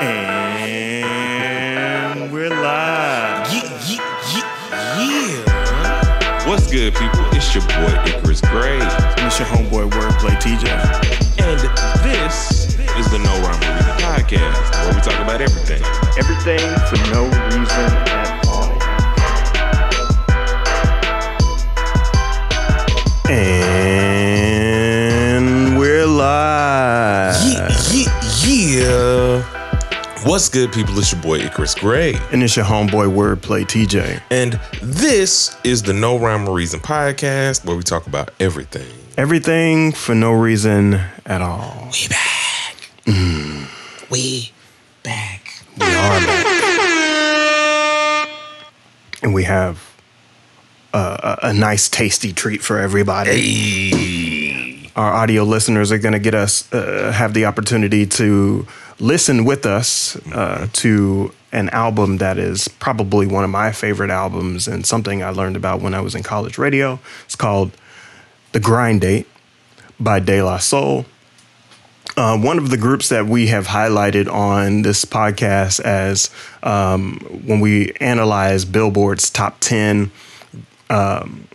And we're live. Yeah, yeah, yeah, yeah. What's good, people? It's your boy Icarus Gray, And it's your homeboy Wordplay TJ. and this is the No Rhyme or Reason podcast, where we talk about everything. Everything for no reason at all. And What's good, people? It's your boy Icarus Gray, And it's your homeboy Wordplay TJ. and this is the No Rhyme or Reason podcast, where we talk about everything. Everything for no reason at all. We back. We back. We are back. And we have uh, a, a nice, tasty treat for everybody. Hey. Our audio listeners are going to get us, uh, have the opportunity to listen with us uh, to an album that is probably one of my favorite albums and something I learned about when I was in college radio. It's called The Grind Date by De La Soul. Uh, one of the groups that we have highlighted on this podcast as um, when we analyze Billboard's top 10 um,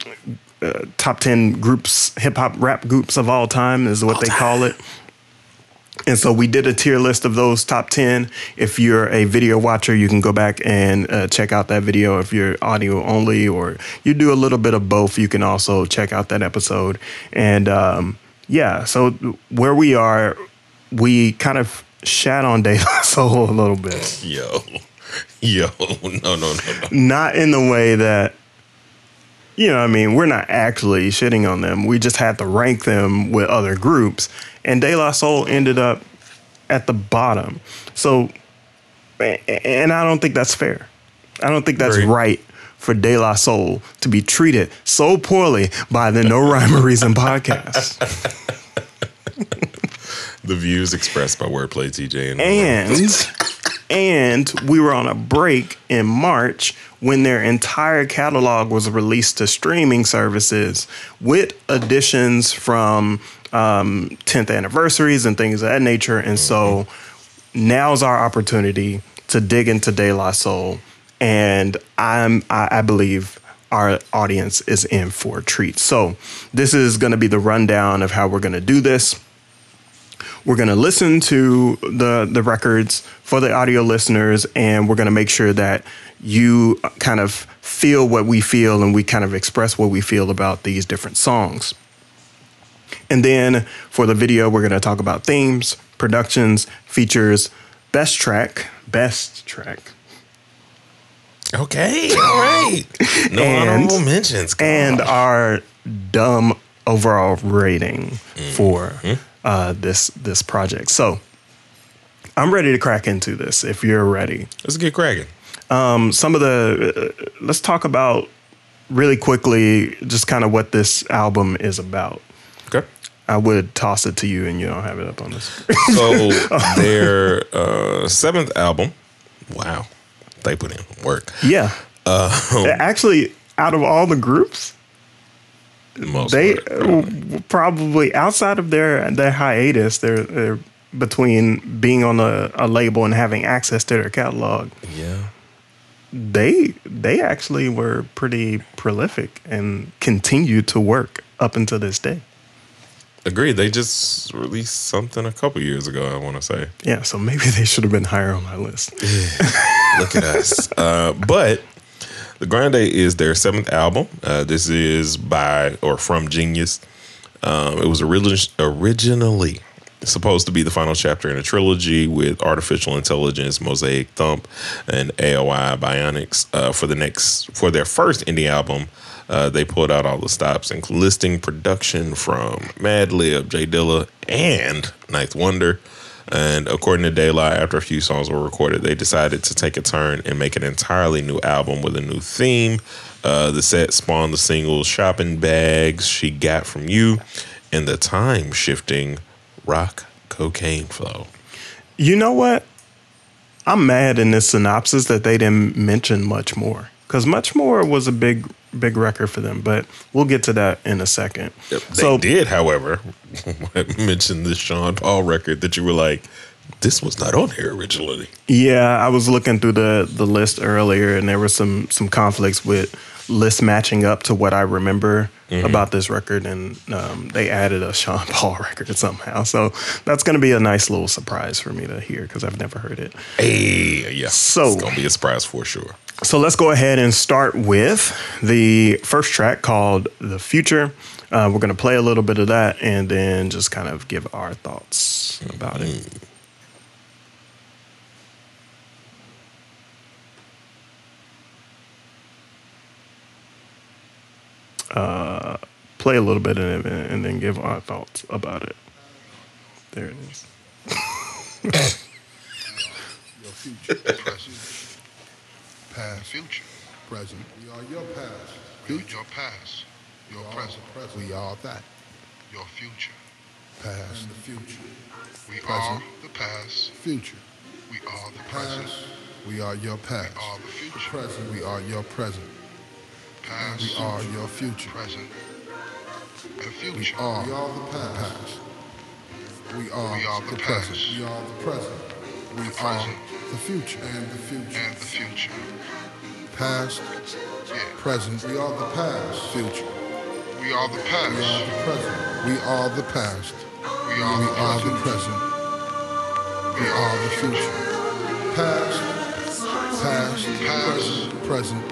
uh, top 10 groups, hip hop rap groups of all time is what they call it. And so we did a tier list of those top 10. If you're a video watcher, you can go back and uh, check out that video. If you're audio only or you do a little bit of both, you can also check out that episode. And um, yeah, so where we are, we kind of shat on De La Soul a little bit. Yo. Yo. No, no, no, no. Not in the way that, you know, I mean, we're not actually shitting on them. We just had to rank them with other groups. And De La Soul ended up at the bottom. So, and I don't think that's fair. I don't think that's right for De La Soul to be treated so poorly by the No Rhyme or Reason podcast. The views expressed by Wordplay TJ and And and we were on a break in March when their entire catalog was released to streaming services with additions from um, 10th anniversaries and things of that nature. And so now's our opportunity to dig into De La Soul. And I'm I, I believe our audience is in for a treat. So this is going to be the rundown of how we're going to do this. We're going to listen to the the records for the audio listeners, and we're going to make sure that you kind of feel what we feel, and we kind of express what we feel about these different songs. And then for the video, we're going to talk about themes, productions, features, best track, best track, Okay, all right. No And- honorable mentions. and our dumb overall rating for uh, this this project. So I'm ready to crack into this. If you're ready, let's get cracking. Um, some of the uh, let's talk about really quickly just kind of what this album is about. Okay. I would toss it to you, and you don't have it up on this. So their uh, seventh album. Wow, they put in work. yeah, Uh, actually, out of all the groups, most they uh, probably outside of their their hiatus, they're, they're between being on a, a label and having access to their catalog. yeah. They they actually were pretty prolific and continue to work up until this day. Agreed. They just released something a couple years ago. I want to say. Yeah, so maybe they should have been higher on my list. Look at us. Uh, but the Grind Date is their seventh album. Uh, this is by or from Genius. Um, it was origi- originally supposed to be the final chapter in a trilogy with Art Official Intelligence, Mosaic Thump, and AOI Bionix. Uh, for the next for their first indie album, uh, they pulled out all the stops, and listing production from Madlib, Jay Dilla, and Ninth Wonder. And according to Daylight, after a few songs were recorded, they decided to take a turn and make an entirely new album with a new theme. Uh, the set spawned the singles Shopping Bags, She Got From You, and the time shifting Rock Co.Kane Flow. You know what? I'm mad in this synopsis that they didn't mention much more because much more was a big big record for them. But we'll get to that in a second. They so did, however, mention the Sean Paul record that you were like, this was not on here originally. Yeah, I was looking through the the list earlier, and there were some some conflicts with lists matching up to what I remember about this record, and um, they added a Sean Paul record somehow. So that's going to be a nice little surprise for me to hear because I've never heard it. Hey, yeah. So- it's gonna be a surprise for sure. So let's go ahead and start with the first track called "The Future." Uh, we're going to play a little bit of that, and then just kind of give our thoughts about it. Uh, play a little bit of it, and then give our thoughts about it. There it is. Your future, present, past, future, present. We are your past, Your, future. your past, your We present, present. We are that your future. past, the future, We Present. are the past. future, We are the present. We are your past. We are the future. Present. We are your present. Past, We are your future. present, and We future. are. We are the past. We are, We are the present. past. We are the present. We The are the future and the future. and the future. Past, Yeah. present. We are the past. Future. We are the past. We are the present. We are the past. We We are the are the present. present. We are the future. Past, past, Past. present, present,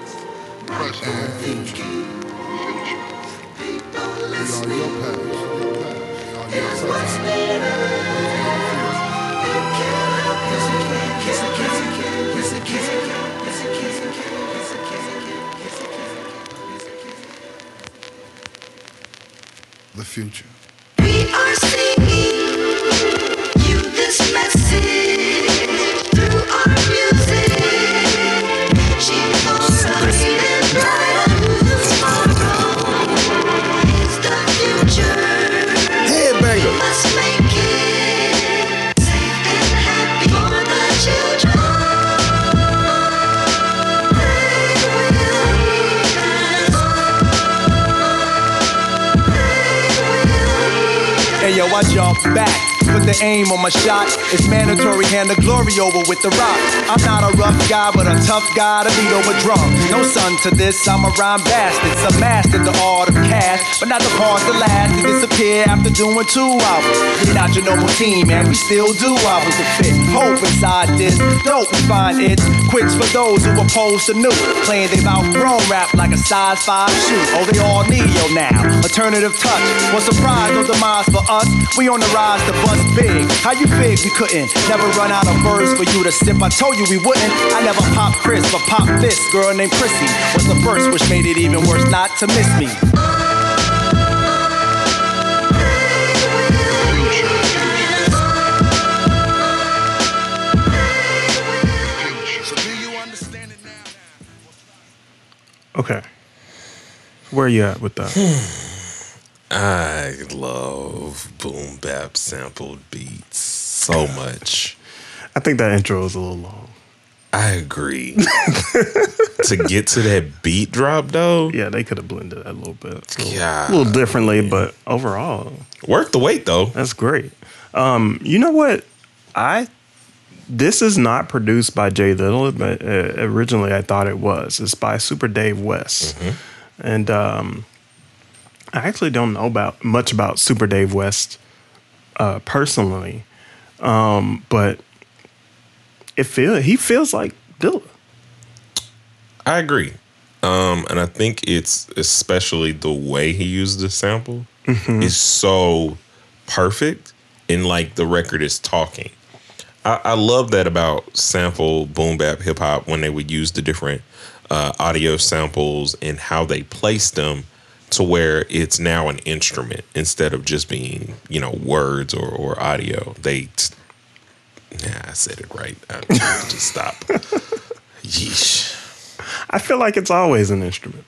Present, future. We are your. The future. Jump back. Put the aim on my shot. It's mandatory, hand the glory over with the rock. I'm not a rough guy, but a tough guy to beat over drunk. No son to this, I'm a rhyme bastard. Some master the art of cash, but not the parts to last and disappear after doing two albums. We're not your normal team, man. We still do albums to fit. Hope inside this. Dope, we find it's quits for those who oppose the new. Playing they've outgrown rap like a size 5 shoe. Oh, they all neo now. Alternative touch. What surprise, no demise for us. We on the rise to bust big. How you fig we couldn't? Never run out of words for you to sip. I told you we wouldn't. I never pop Chris, but pop this girl named Chrissy. Was the first, which made it even worse not to miss me. Okay. Where are you at with that? I love boom bap sampled beats so much. I think that intro is a little long. I agree. to get to that beat drop though, Yeah, they could have blended that a little bit, a little, God. a little differently, but overall, worth the wait though. that's great. Um, you know what? I this is not produced by Jay Dilla, but uh, originally I thought it was. It's by Supa Dave West, and um, I actually don't know about much about Supa Dave West uh, personally, um, but it feel he feels like Dilla. I agree. Um, and I think it's especially the way he used the sample is so perfect and like the record is talking. I, I love that about sample boom bap hip hop when they would use the different uh, audio samples and how they placed them to where it's now an instrument instead of just being you know words or, or audio. They, t- yeah, I said it right. I, just stop. Yeesh. I feel like it's always an instrument.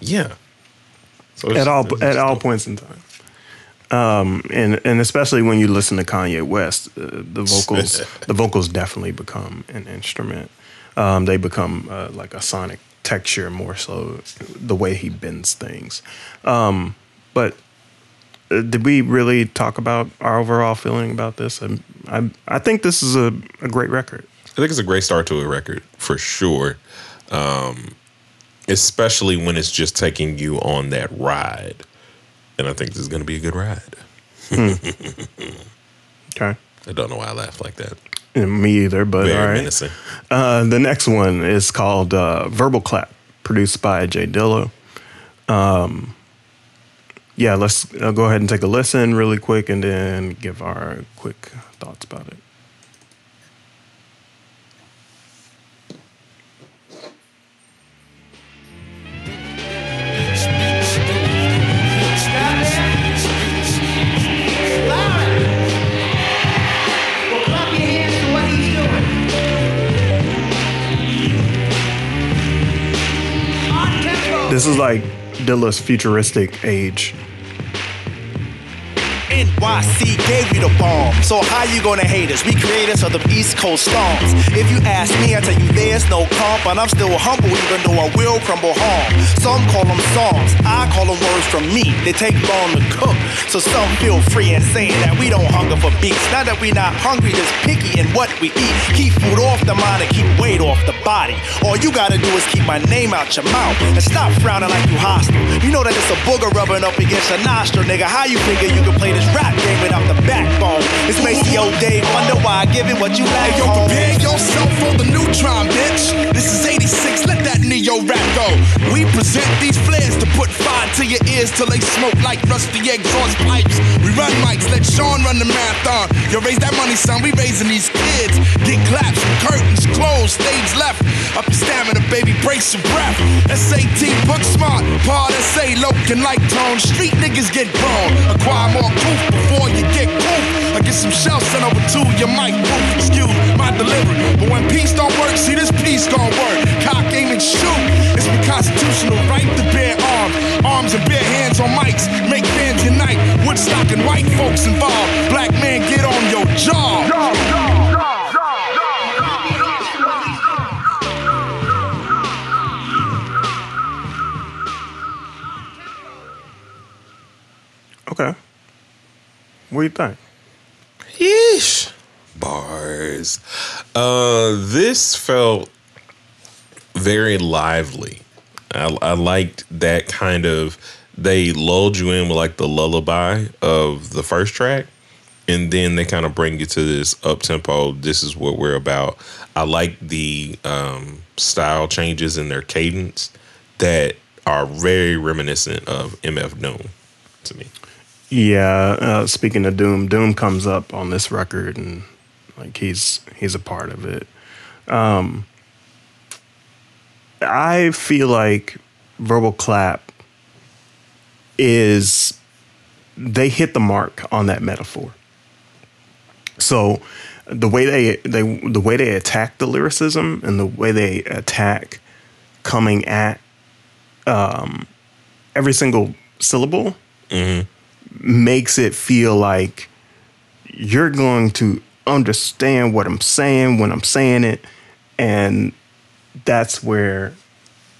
Yeah. So at all at all dope. points in time. Um, and and especially when you listen to Kanye West, uh, the vocals the vocals definitely become an instrument. Um, they become uh, like a sonic texture more so the way he bends things. Um, but uh, did we really talk about our overall feeling about this? I I, I think this is a, a great record. I think it's a great start to a record for sure. Um, especially when it's just taking you on that ride. And I think this is going to be a good ride. Okay. I don't know why I laughed like that. Me either, but Very all right. menacing. Uh, the next one is called uh, Verbal Clap, produced by Jay Dilla. Um, yeah, let's uh, go ahead and take a listen really quick and then give our quick thoughts about it. This is like Dilla's futuristic age. NYC gave you the bomb. So how you gonna hate us? We creators of the East Coast storms. If you ask me, I tell you there's no comp, and I'm still humble even though I will crumble harm. Some call them songs, I call them words from me. They take long to cook, so some feel free in saying that we don't hunger for beats. Not that we not hungry, just picky in what we eat. Keep food off the mind and keep weight off the body. All you gotta do is keep my name out your mouth and stop frowning like you hostile. You know that it's a booger rubbing up against your nostril, nigga. How you figure you can play this rap game without the backbone? It's Maseo Dave. Wonder why I give it what you like. Yo, homie. prepare yourself for the neutron, bitch. This is 86, let that neo rap go. We present these flares to put fire to your ears till they smoke like rusty exhaust pipes. We run mics, let Sean run the marathon. Yo, raise that money, son, we raising these kids. Get claps, curtains closed, stage left. Up your stamina, baby, brace your breath. SAT, book smart, part SA, Loken like tone. Street niggas get grown. Acquire more proof before you get. I get some shells sent over to your mic. Excuse my delivery. But when peace don't work, see this piece gon' work. Cock, aim, and shoot. It's constitutional right to bear arms. Arms and bare hands on mics. Make fans unite. Woodstock and white folks involved. Black man, get on your. Okay. What do you think? Yeesh. Bars. Uh, this felt very lively. I, I liked that kind of. They lulled you in with like the lullaby of the first track, and then they kind of bring you to this up tempo. This is what we're about. I like the um, style changes in their cadence that are very reminiscent of MF Doom to me. Yeah, uh, speaking of Doom, Doom comes up on this record, and like he's he's a part of it. Um, I feel like Verbal Clap is they hit the mark on that metaphor. So the way they they the way they attack the lyricism and the way they attack coming at um, every single syllable makes it feel like you're going to understand what I'm saying when I'm saying it, and that's where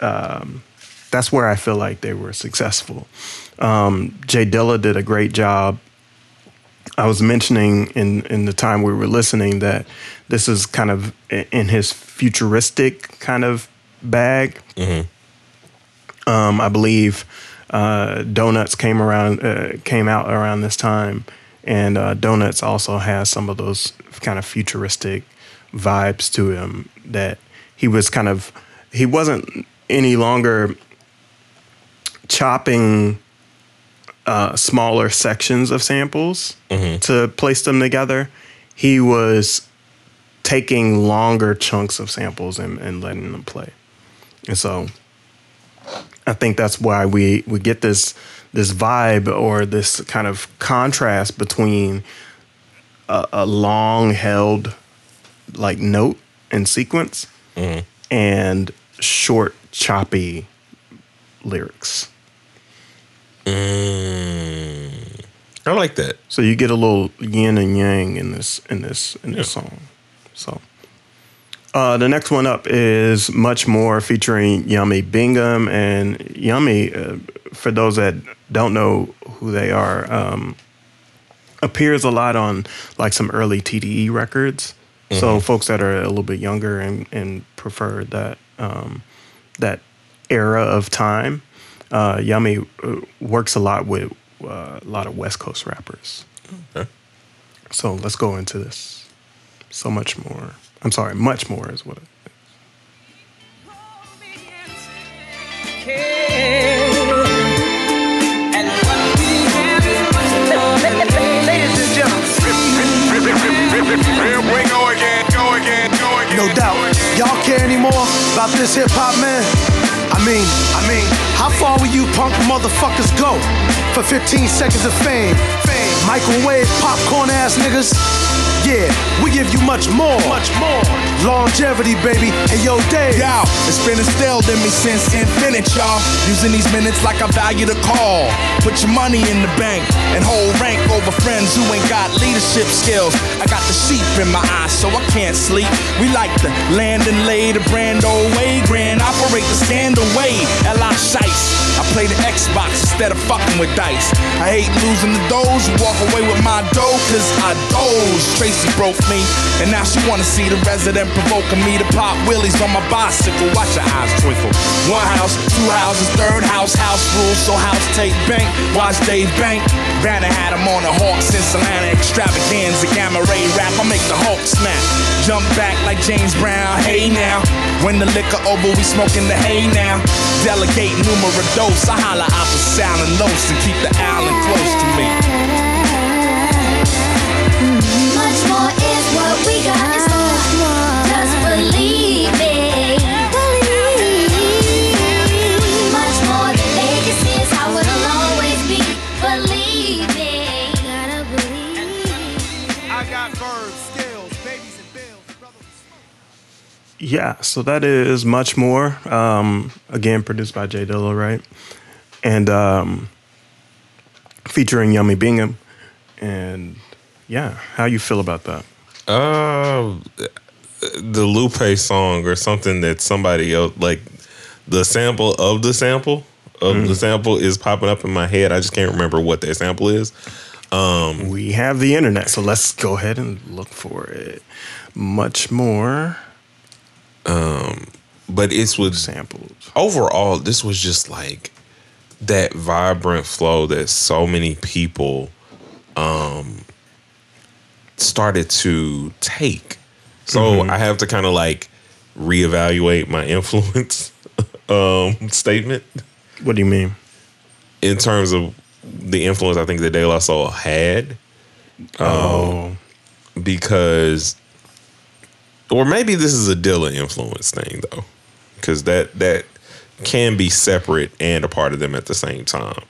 um, that's where I feel like they were successful. Um, Jay Dilla did a great job. I was mentioning in in the time we were listening that this is kind of in his futuristic kind of bag. Um, I believe uh, Donuts came around uh, came out around this time, and uh, Donuts also has some of those kind of futuristic vibes to him that he was kind of he wasn't any longer chopping uh, smaller sections of samples to place them together. He was taking longer chunks of samples and, and letting them play. And so I think that's why we, we get this this vibe or this kind of contrast between a, a long held like note and sequence and short choppy lyrics. Mm, I like that. So you get a little yin and yang in this in this in this song. So uh, the next one up is much more featuring Yummy Bingham and Yummy. Uh, for those that don't know who they are. Um, appears a lot on like some early TDE records. So folks that are a little bit younger and, and prefer that um, that era of time, uh, Yummy uh, works a lot with uh, a lot of West Coast rappers. Okay. So let's go into this. So much more. I'm sorry, much more is what. It. No doubt. Y'all care anymore about this hip hop, man? I mean, I mean, how far will you punk motherfuckers go for 15 seconds of fame? Fame. Microwave popcorn ass niggas. Yeah, we give you much more. Much more. Longevity, baby. Hey, yo, Dave. Yo, it's been instilled in me since infinite, y'all. Using these minutes like I value the call. Put your money in the bank and hold rank over friends who ain't got leadership skills. I got the sheep in my eyes, so I can't sleep. We like to land and lay the brand old way. Grand operate the stand away. L.I. Shice. Play the Xbox instead of fucking with dice. I hate losing the doze, walk away with my dough, cause I doze. Tracy broke me, and now she wanna see the resident provoking me to pop willies on my bicycle. Watch your eyes twinkle. One house, two houses, third house, house rules, so house take bank. Watch Dave Bank. Vanna had him on a hawk since Atlanta extravaganza. Gamma ray rap, I make the Hulk snap. Jump back like James Brown, hey now. When the liquor over, we smoking the hay now. Delegate numero dos, I holla out for sound and los and keep the island close to me. Yeah, so that is much more. Um, again, produced by Jay Dilla, right? And um, featuring Yummy Bingham. And yeah, how you feel about that? Uh, the Lupe song or something that somebody else like the sample of the sample of the sample is popping up in my head. I just can't remember what that sample is. Um, We have the internet, so let's go ahead and look for it. Much more but it's with samples. overall, this was just like that vibrant flow that so many people um started to take. So I have to kind of like reevaluate my influence um statement What do you mean? in terms of the influence I think that De La Soul had Oh, because or maybe this is a Dilla influence thing though. Because that that can be separate and a part of them at the same time.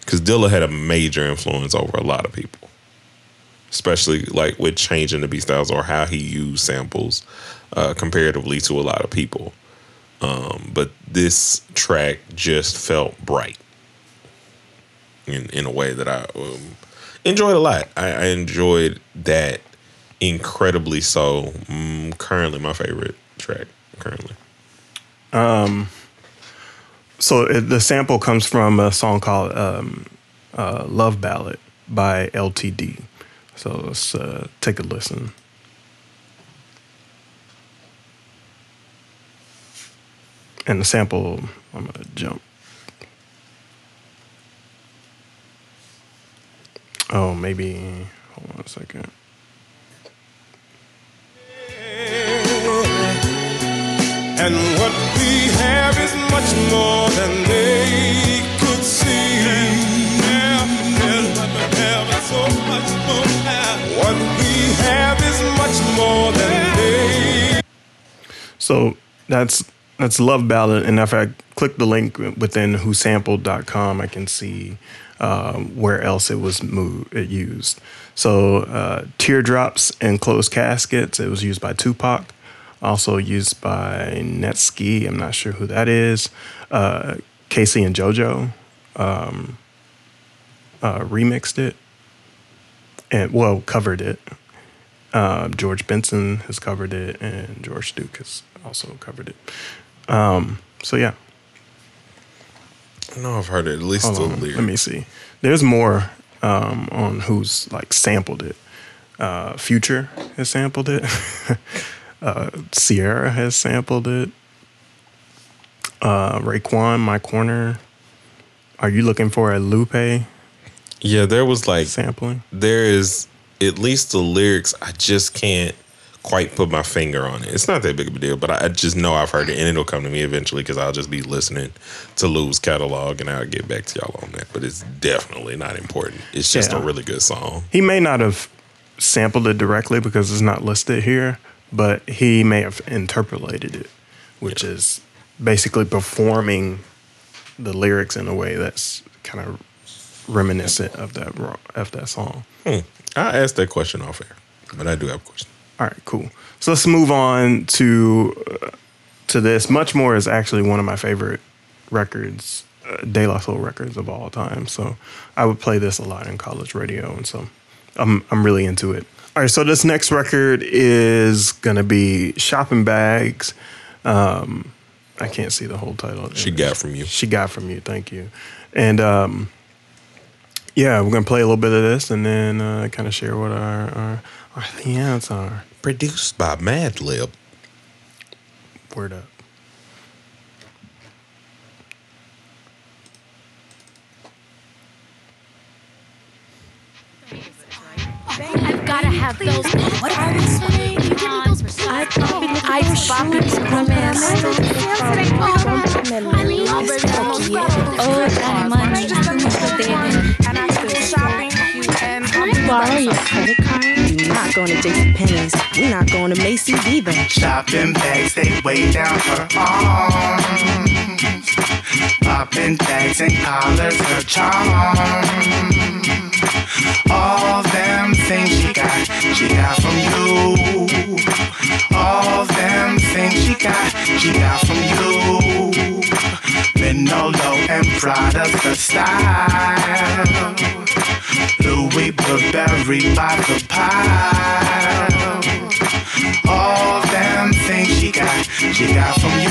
Because Dilla had a major influence over a lot of people. Especially like with changing the beat styles or how he used samples uh, comparatively to a lot of people. Um, but this track just felt bright. In, in a way that I um, enjoyed a lot. I, I enjoyed that incredibly so. Mm, currently, my favorite track. Currently, so it, the sample comes from a song called um, uh, "Love Ballad" by LTD. So let's uh, take a listen. And the sample, I'm gonna jump. Oh, maybe. Hold on a second. And what we have is much more than they could see. What we have is much more than they So that's that's Love Ballad, and if I click the link within whosampled.com, I can see um, where else it was moved, it used. So uh, Teardrops and Closed Caskets, it was used by Tupac, also used by Netsky. I'm not sure who that is. Uh, K-Ci and JoJo um, uh, remixed it, and well covered it. Uh, George Benson has covered it, and George Duke has also covered it. Um, so yeah, I know I've heard it, at least Hold the on, lyrics. let me see. There's more um, on who's like sampled it. Uh, Future has sampled it. uh, Ciara has sampled it. Uh, Raekwon, My Corner. Are you looking for a Lupe Yeah, there was like sampling? there is at least the lyrics. I just can't quite put my finger on it. It's not that big of a deal, but I I just know I've heard it, and it'll come to me eventually because I'll just be listening to Lou's catalog, and I'll get back to y'all on that. But it's definitely not important. It's just Yeah. a really good song. He may not have sampled it directly because it's not listed here, but he may have interpolated it, which is basically performing the lyrics in a way that's kind of reminiscent of that of that song. Hmm. I asked that question off air, but I do have a question. All right, cool. So let's move on to uh, to this. Much more is actually one of my favorite records, uh, De La Soul records of all time. So I would play this a lot in college radio, and so I'm I'm really into it. All right, so this next record is gonna be Shopping Bags. Um, I can't see the whole title. She got from you. She got from you. Thank you. And um, yeah, we're gonna play a little bit of this, and then uh, kind of share what our our, our thoughts are. Produced by Madlib. Word up. I've gotta have those. What are these? Can you give me those? I I bobbins, romance. I mean, all the Oh, Johnny Money. Borrow your credit card? You're not going to JCPenney's. We're not going to Macy's either. Shopping bags, they weigh down her arms. Popping tags and collars, her charm. All them things she got, she got from you. All them things she got, she got from you. Manolo and Prada's the style. Louis Burberry by the pile. All them things she got, she got from you.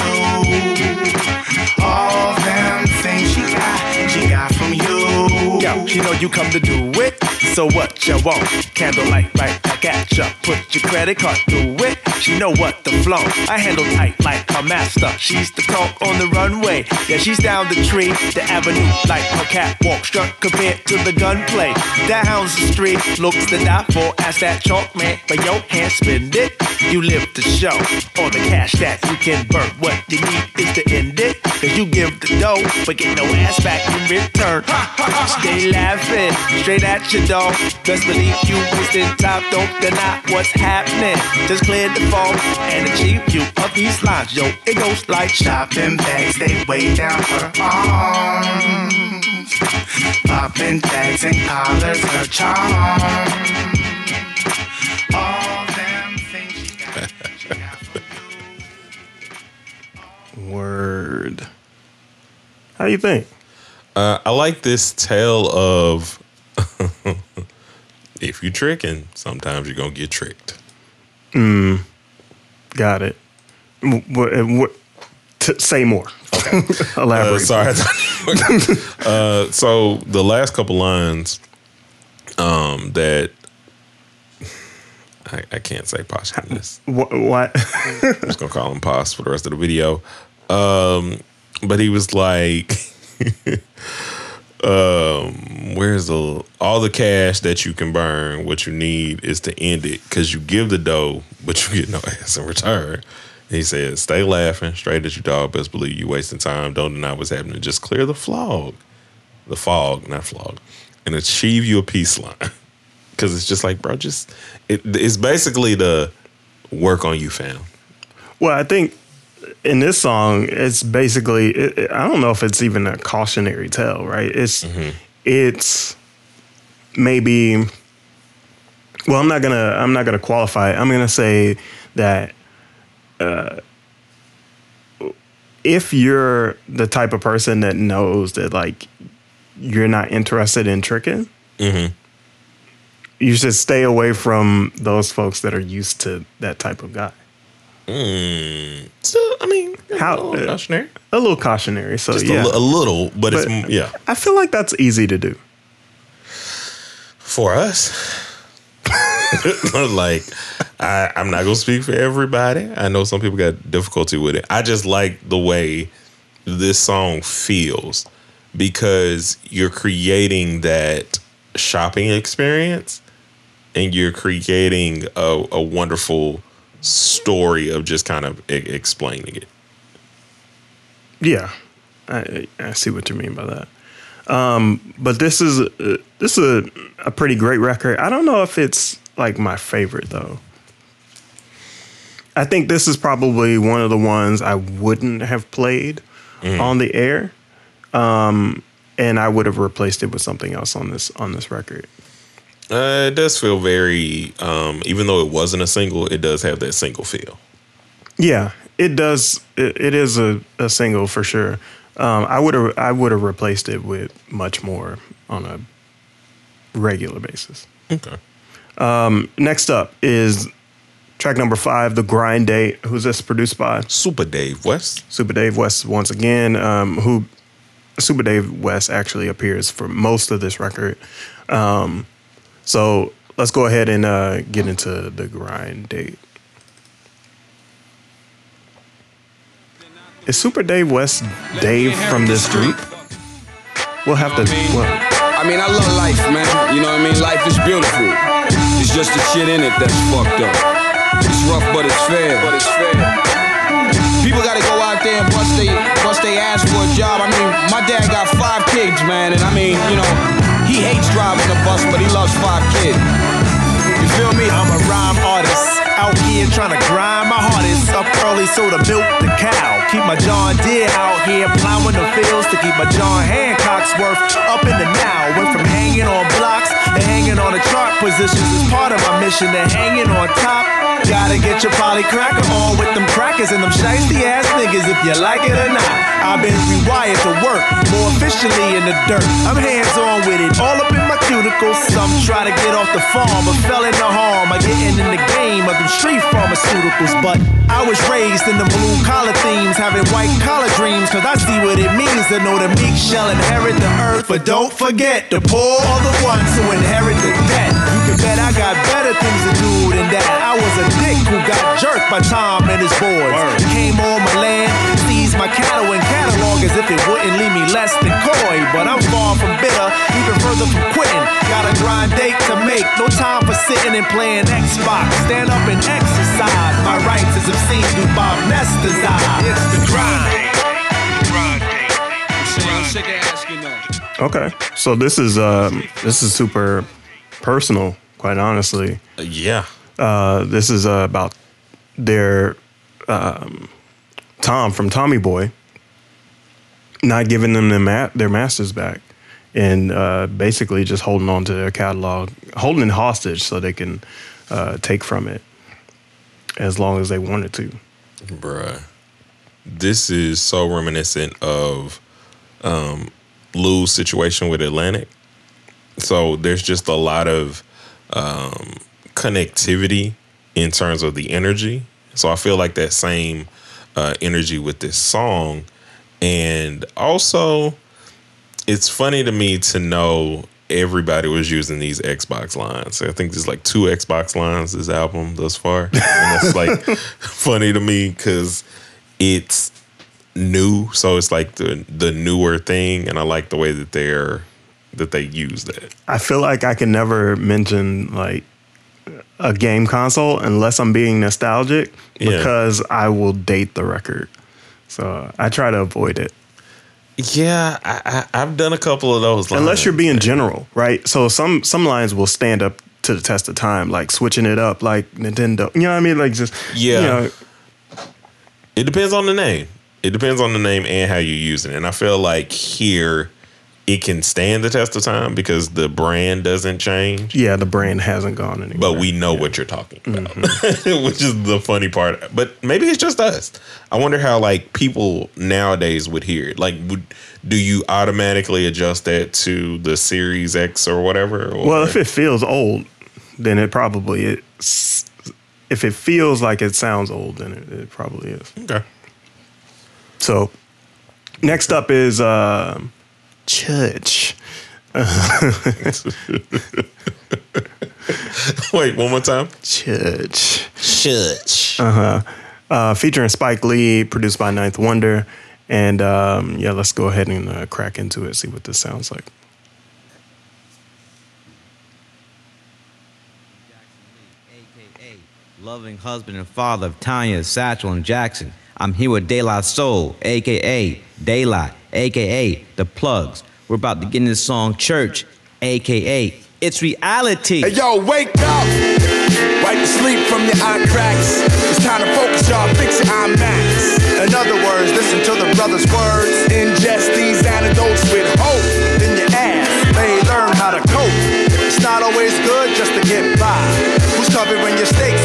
All them things she got, she got from you. Yo, she know you come to do it. So what you want? Candlelight right back at ya. Put your credit card through it. She know what the flow. I handle tight like a master. She's the talk on the runway. Yeah, she's down the tree, the avenue like her catwalk. Strut compared to the gunplay. Down the street, looks to die for. Ask that chalk man, but yo can't spend it. You live the show on the cash that you can burn. What you need is to end it. Cause you give the dough, but get no ass back in return. Stay laughing, straight at your dog. Best believe you wasting time, don't deny what's happening. Just clear the phone and achieve you of these lines. Yo, it goes like Shopping bags, they weigh down her arms. Popping tags and collars, her charm. All them things she got, she got from Word. How do you think? Uh, I like this tale of if you tricking, sometimes you're gonna get tricked. Mm, got it. What? what t- say more. Elaborate. Uh, sorry. uh, so the last couple lines um, that I, I can't say posthumous. What? what? I'm just gonna call him posh for the rest of the video. Um, but he was like, um, "Where's the all the cash that you can burn? What you need is to end it because you give the dough, but you get no ass in return." He said, "Stay laughing, straight at your dog. Best believe you wasting time. Don't deny what's happening. Just clear the fog, the fog, not flog, and achieve your peace line." Because it's just like, bro, just it, it's basically the work on you, fam. Well, I think in this song, it's basically it, I don't know if it's even a cautionary tale, right? It's it's maybe. Well, I'm not gonna I'm not gonna qualify. it. I'm gonna say that uh, if you're the type of person that knows that like you're not interested in tricking, Mm-hmm. you should stay away from those folks that are used to that type of guy. Mm. Still, I mean, How a little cautionary. A little cautionary. So Just yeah, a, little, but, it's mm, yeah I feel like that's easy to do. for us. like, I, I'm not gonna speak for everybody. I know some people got difficulty with it. I just like the way this song feels because you're creating that shopping experience and you're creating a, a wonderful story of just kind of e- explaining it. Yeah, I, I see what you mean by that. Um, but this is uh, this is a, a pretty great record. I don't know if it's like my favorite though. I think this is probably one of the ones I wouldn't have played on the air, um, and I would have replaced it with something else on this on this record. Uh, it does feel very, um, even though it wasn't a single, it does have that single feel. Yeah, it does. It, it is a, a single for sure. Um, I would have I would have replaced it with much more on a regular basis. Okay. Um, next up is track number five, "The Grind Date." Who's this produced by? Supa Dave West. Supa Dave West once again. Um, who Supa Dave West actually appears for most of this record. Um, so let's go ahead and uh, get into the Grind Date. Is Supa Dave West Dave from this group? We'll have to. Well, I mean, I love life, man. You know what I mean? Life is beautiful. It's just the shit in it that's fucked up. It's rough, but it's fair. But it's fair. People gotta go out there and bust they bust they ass for a job. I mean, my dad got five kids, man, and I mean, you know, he hates driving the bus, but he loves five kids. You feel me? I'm a rhyme artist. Out here trying to grind my hardest. Up early so to milk the cow. Keep my John Deere out here plowing the fields to keep my John Hancock's worth up in the now. Went from hanging on blocks to hanging on the chart positions as part of my mission to hanging on top. Gotta get your poly cracker on with them crackers and them shiesty ass niggas if you like it or not. I've been rewired to work more efficiently in the dirt. I'm hands on with it, all up in my cuticles. Some try to get off the farm, but fell into harm by getting in the game of them street pharmaceuticals. But I was raised in the blue collar themes, having white collar dreams, cause I see what it means to know the meek shall inherit the earth. But don't forget, the poor are the ones who inherit the debt. You can bet I got better things to do than that. I was a dick who got jerked by Tom and his boys. Came on my land, seized my cattle and catalog as if it wouldn't leave me less than coy. But I'm far from bitter, even further from quitting. Got a grind date to make, no time for sitting and playing Xbox. Stand up and exercise my rights as obscene through Bob Nestor's eyes. It's the grind. I'm sick of asking though. okay, so this is um, this is super personal, quite honestly. Yeah. Uh, this is uh, about their um, Tom from Tommy Boy not giving them their, ma- their masters back and uh, basically just holding on to their catalog, holding it hostage so they can uh, take from it as long as they wanted to. Bruh. This is so reminiscent of um Lou's situation with Atlantic. So there's just a lot of um connectivity in terms of the energy. So I feel like that same uh energy with this song. And also it's funny to me to know everybody was using these Xbox lines. I think there's like two Xbox lines this album thus far. And that's like funny to me because it's new. So it's like the the newer thing and I like the way that they're that they use that. I feel like I can never mention like a game console unless I'm being nostalgic Yeah. because I will date the record. So I try to avoid it. Yeah, I, I, I've done a couple of those lines. Unless you're being general, right? So some some lines will stand up to the test of time, like switching it up, like Nintendo. You know what I mean? Like just Yeah. You know, It depends on the name. It depends on the name and how you're using it. And I feel like here it can stand the test of time because the brand doesn't change. yeah, the brand hasn't gone anywhere. But we know what you're talking about, Mm-hmm. which is the funny part. But maybe it's just us. I wonder how like people nowadays would hear it. Like, would do you automatically adjust that to the Series X or whatever? Or, Well, if it feels old, then it probably is, if it feels like it sounds old, then it, it probably is. Okay. So next up is uh, Church. Wait, one more time. Church. Church. Uh-huh. Uh Featuring Spike Lee, produced by Ninth Wonder, and um, yeah, let's go ahead and uh, crack into it. See what this sounds like. Jackson Lee, aka loving husband and father of Tonya, Satchel, and Jackson. I'm here with De La Soul, aka Daylight, aka The Plugs. We're about to get in the song Church, aka It's Reality. Hey, yo, wake up! Wipe the sleep from your eye cracks. It's time to focus, y'all. Fix your IMAX. In other words, listen to the brother's words. Ingest these antidotes with hope. Then your ass may learn how to cope. It's not always good just to get by. Who's covering your stakes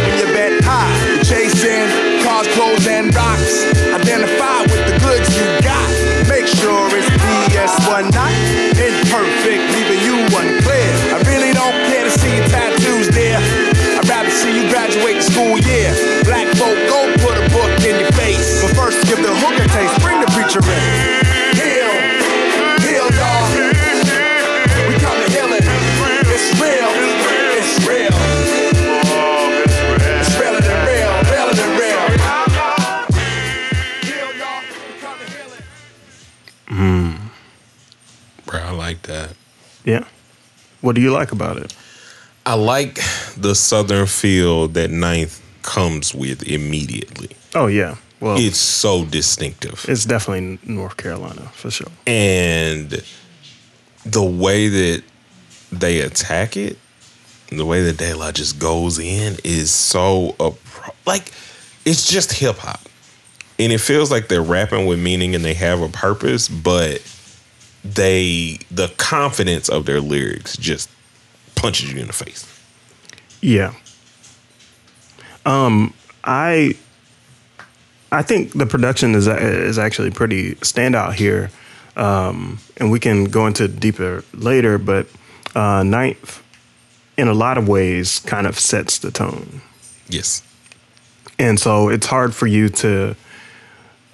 like that. Yeah. What do you like about it? I like the southern feel that Ninth comes with immediately. Oh yeah. Well, It's so distinctive. it's definitely North Carolina for sure. And the way that they attack it, the way that De La just goes in is so appro- like it's just hip hop. And it feels like they're rapping with meaning and they have a purpose, but they the confidence of their lyrics just punches you in the face. Yeah. Um, I I think the production is is actually pretty standout here, um, and we can go into deeper later. But uh, Ninth, in a lot of ways, kind of sets the tone, Yes. and so it's hard for you to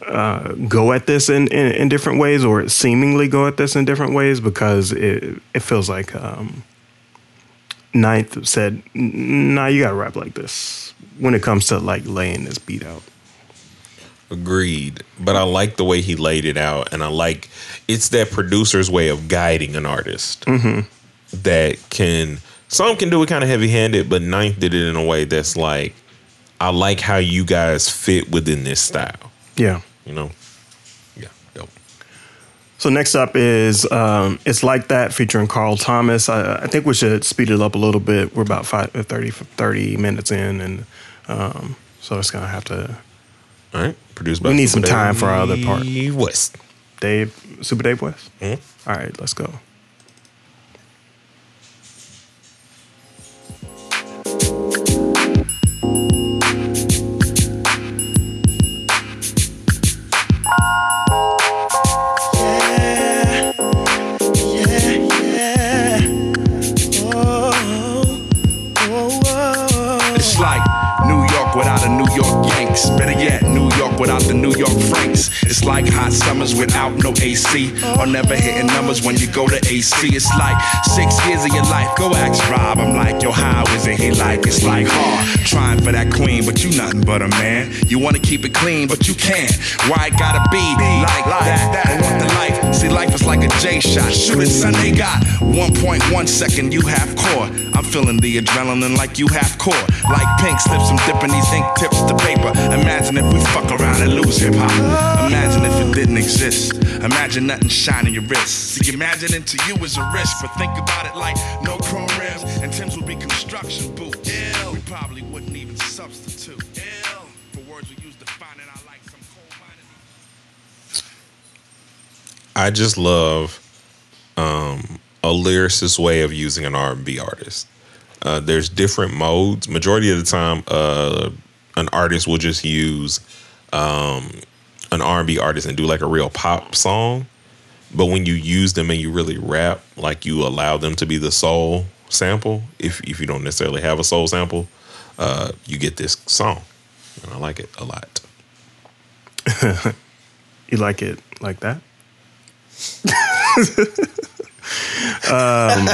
uh, go at this in, in in different ways, or seemingly go at this in different ways, because it it feels like. Um, Ninth said, "Nah, you gotta rap like this." When it comes to like laying this beat out, Agreed. But I like the way he laid it out. And I like it's that producer's way of guiding an artist Mhm. that can, some can do it kind of heavy handed, but Ninth did it in a way that's like, I like how you guys fit within this style. yeah. You know? Yeah, dope. So next up is um, "It's Like That" featuring Carl Thomas. I, I think we should speed it up a little bit. We're about five, uh, 30, 30 minutes in, and um, so it's gonna have to. All right, produced by We need some Super time for our other Dave part. West. Dave, Supa Dave West. Mhm. All right, let's go. Like summers without no AC. Or never hitting numbers when you go to AC. It's like six years of your life. Go ask Rob. I'm like, yo, how is it he like? It's like hard. Trying for that queen, but you nothing but a man. You wanna keep it clean, but you can't. Why it gotta be like that? I want the life. See, life is like a J shot. Shoot it, son. They got 1.1 second, you half core. I'm feeling the adrenaline like you half core. Like pink slips, I'm dipping these ink tips to paper. Imagine if we fuck around and lose hip hop. Imagine if it didn't exist. Imagine nothing shining your wrist. See, imagining to you is a risk, but think about it like no chrome rims and Tim's would be construction boots. We probably wouldn't even substitute. For words we use defining our life. Some I just love um, a lyricist way of using an R&B artist. Uh, there's different modes. Majority of the time, uh, an artist will just use um, an R&B artist and do like a real pop song. But when you use them and you really rap, like you allow them to be the soul sample, if if you don't necessarily have a soul sample, uh, you get this song, and I like it a lot. you like it like that? um,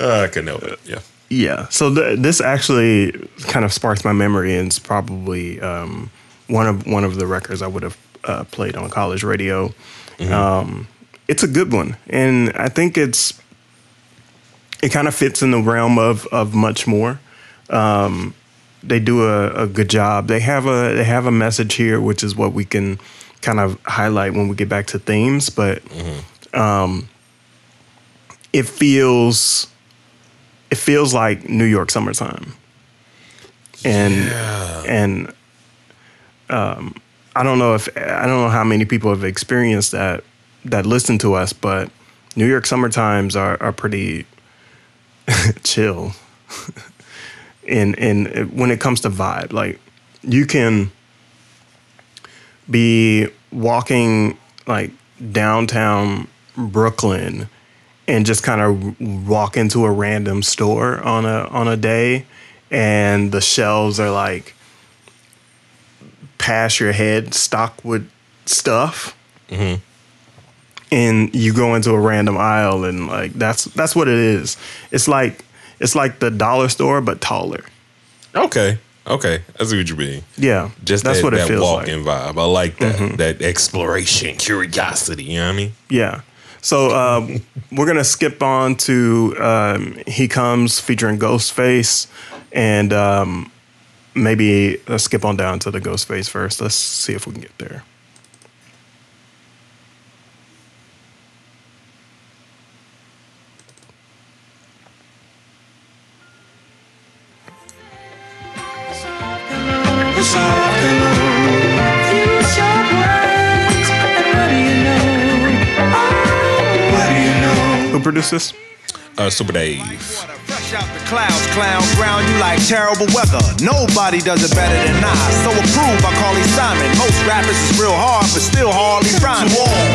Uh, I can know it. Yeah. Yeah. So th- this actually kind of sparks my memory, and it's probably um, one of one of the records I would have uh, played on college radio. Um, it's a good one, and I think it's it kind of fits in the realm of of much more. Um, they do a, a good job. They have a they have a message here, which is what we can kind of highlight when we get back to themes. But um, it feels it feels like New York summertime, and and um, I don't know if I don't know how many people have experienced that that listen to us, but New York summertimes are are pretty chill. in in when it comes to vibe, like you can be walking like downtown Brooklyn and just kind of walk into a random store on a on a day and the shelves are like past your head stocked with stuff Mm-hmm. and you go into a random aisle and like that's that's what it is it's like it's like the dollar store but taller Okay. Okay. I see what you mean. yeah Just that's that, what it that feels like walking vibe. I like that. Mhm. That exploration, curiosity. You know what I mean? Yeah. So uh, we're gonna skip on to um, "He Comes" featuring Ghostface, and um, maybe let's skip on down to the Ghostface first. Let's see if we can get there. Who produced this? Uh, Supa Dave. Out the clouds, clown ground, you like terrible weather. Nobody does it better than I. So approve, I call Simon. Most rappers is real hard, but still hardly rhyme.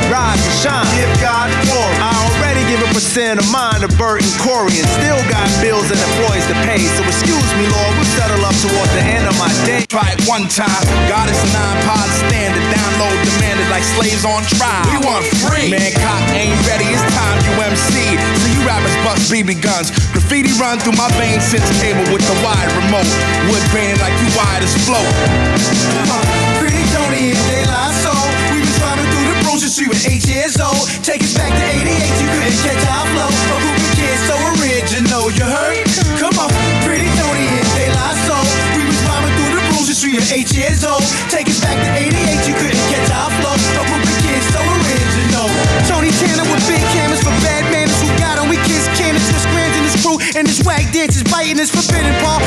Rise and shine, give God glory. I already give a percent of mine to Bert and Corey, and still got bills and employees to pay. So excuse me, Lord, settle up toward the end of my day. Try it one time. Goddess and nine pod standard. Download demanded like slaves on trial. We want free. Man, cop ain't ready. It's time UMC. So you rappers bust BB guns. Graffiti run through my veins since cable with the wide remote. Wood band like you wide as float. Pretty Tony and De La Soul. We was driving through the Bruce Street with eight years old. Take us back to 88, you couldn't catch our flow. A group of kids so original, you heard? At eight years old. Take us back to 88, you couldn't catch our flow. A group of kids so original. Tony Tanner with big cameras for bad manners who got on. We kids cannons with scrams in his crew. And his whack dances biting is forbidden, Paul.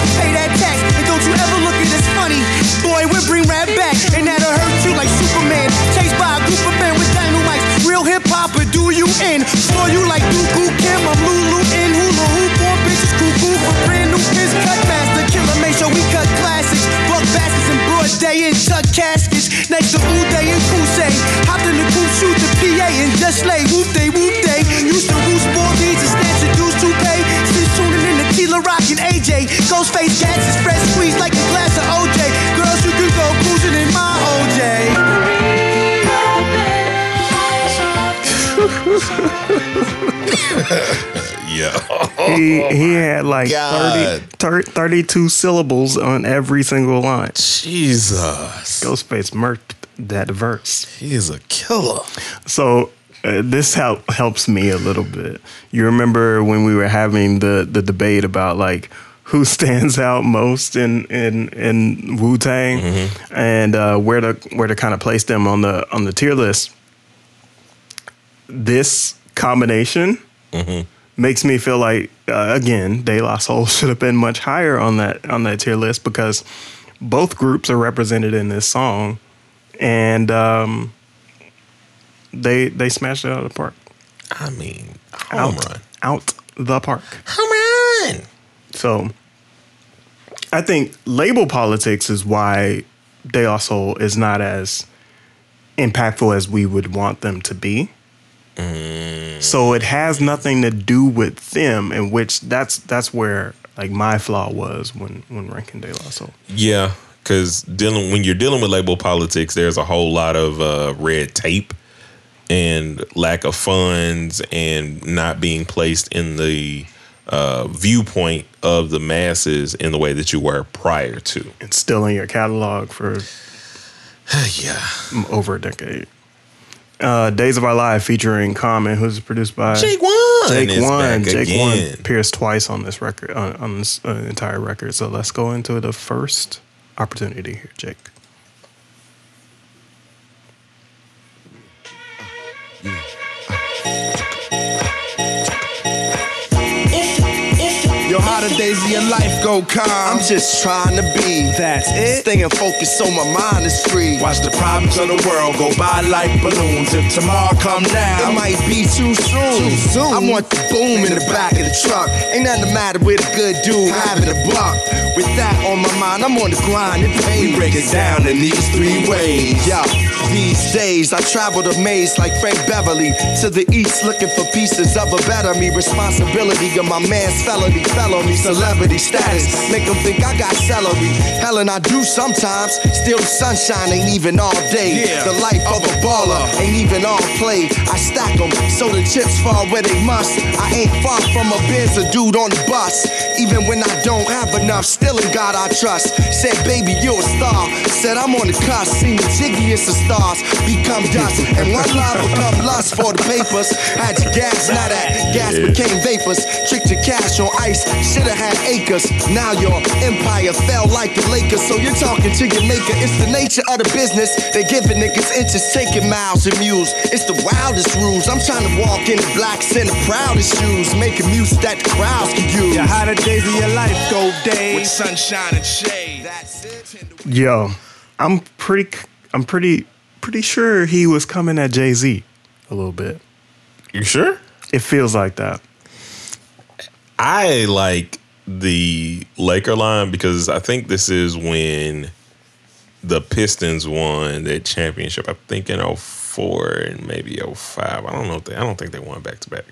yeah. he he had like God. 30, thir- 32 syllables on every single line. Jesus. Ghostface murked that verse. He is a killer. So uh, this help helps me a little bit. You remember when we were having the the debate about like who stands out most in in in Wu Tang and uh, where to where to kind of place them on the on the tier list. This combination makes me feel like uh, again De La Soul should have been much higher on that on that tier list because both groups are represented in this song, and um, they they smashed it out of the park. I mean, home out, run. out the park. Home run. So I think label politics is why De La Soul is not as impactful as we would want them to be. So it has nothing to do with them, in which that's that's where like my flaw was when when ranking De La Soul. Yeah, because dealing when you're dealing with label politics, there's a whole lot of uh, red tape and lack of funds and not being placed in the uh, viewpoint of the masses in the way that you were prior to. It's still in your catalog for yeah over a decade. Uh, Days of Our Life featuring Common, who's produced by Jake One Jake One. Jake again. One appears twice on this record, on, on this uh, entire record. So let's go into the first opportunity here, Jake. Yo, how the days of your life go, calm? I'm just trying to be. That's it. Staying focused so my mind is free. Watch the problems of the world go by like balloons. If tomorrow come now, it might be too soon. Too soon. I want the boom in the back of the truck. Ain't nothing the matter with a good dude having a buck. With that on my mind, I'm on the grind. It pain. We break it down in these three ways. Yeah. These days I travel the maze like Frankie Beverly to the east looking for pieces of a better me. Responsibility of my man's felony, fellow me, celebrity status. Make them think I got celery. Hell, and I do sometimes. Still, sunshine ain't even all day. The life of a baller ain't even all play. I stack them so the chips fall where they must. I ain't far from a Benz, a dude on the bus. Even when I don't have enough, still in God I trust. Said, baby, you're a star. Said, I'm on the cusp. Seen the jiggiest of stars become dust. And one love become lust for the papers. Had your gas, now that gas Yeah. became vapors. Tricked your cash on ice, should've had acres. Now your empire fell like the Lakers. So you're talking to your maker. It's the nature of the business. They giving niggas inches, taking miles and mules. It's the wildest rules. I'm trying to walk in the blacks in the proudest shoes, making music that the crowds can use. Yeah, how the days of your life go, Dave? With sunshine and shade. That's it. Yo, I'm pretty, I'm pretty, pretty sure he was coming at Jay Z a little bit. You sure? It feels like that. I like the Laker line because I think this is when the Pistons won that championship. I think in 04 and maybe 05. I don't know. If they, I don't think they won back to back.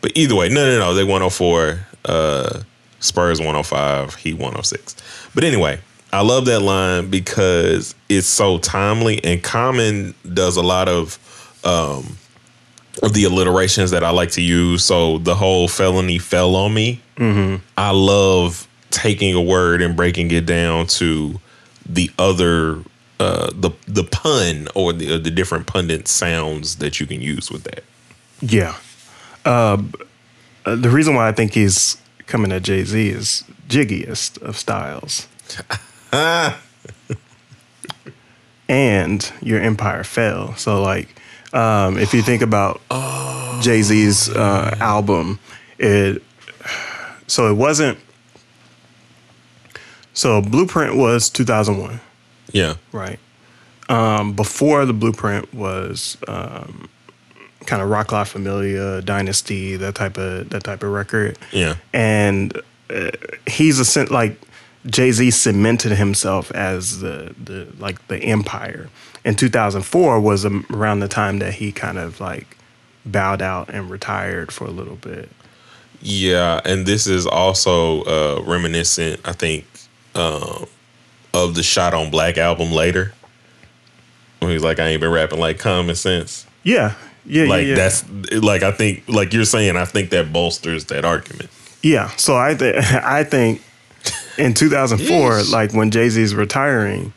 But either way, no, no, no. They won 04. Uh, Spurs 105. He 106. But anyway, I love that line because it's so timely and Common does a lot of um, of the alliterations that I like to use. So the whole felony fell on me. Mm-hmm. I love taking a word and breaking it down to the other uh the the pun or the the different pundit sounds that you can use with that. Yeah. Uh, uh, the reason why I think he's coming at Jay Z is jiggiest of styles. and your empire fell. So, like, um, if you think about Jay Z's uh, album, it so it wasn't. So Blueprint was 2001. Yeah. Right. Um, before the blueprint was um, kind of Roc La Familia, Dynasty, that type of that type of record. Yeah. And uh, he's a like Jay Z cemented himself as the the like the empire. In 2004 was around the time that he kind of like bowed out and retired for a little bit. Yeah, and this is also uh reminiscent, I think, um, of the Shot on Black album later. When he's like, I ain't been rapping like common sense. Yeah. Yeah. like yeah, yeah. that's like I think like you're saying, I think that bolsters that argument. Yeah, so I th- I think in 2004, Yeesh. like when Jay Z's retiring,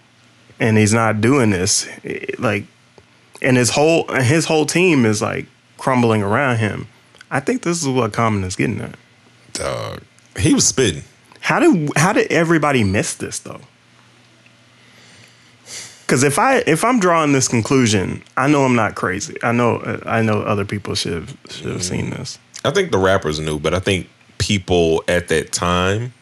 and he's not doing this, it- like, and his whole and his whole team is like crumbling around him. I think this is what Common is getting at. Dog, he was spitting. How did how did everybody miss this though? Because if I if I'm drawing this conclusion, I know I'm not crazy. I know I know other people should have should have seen this. I think the rappers knew, but I think people at that time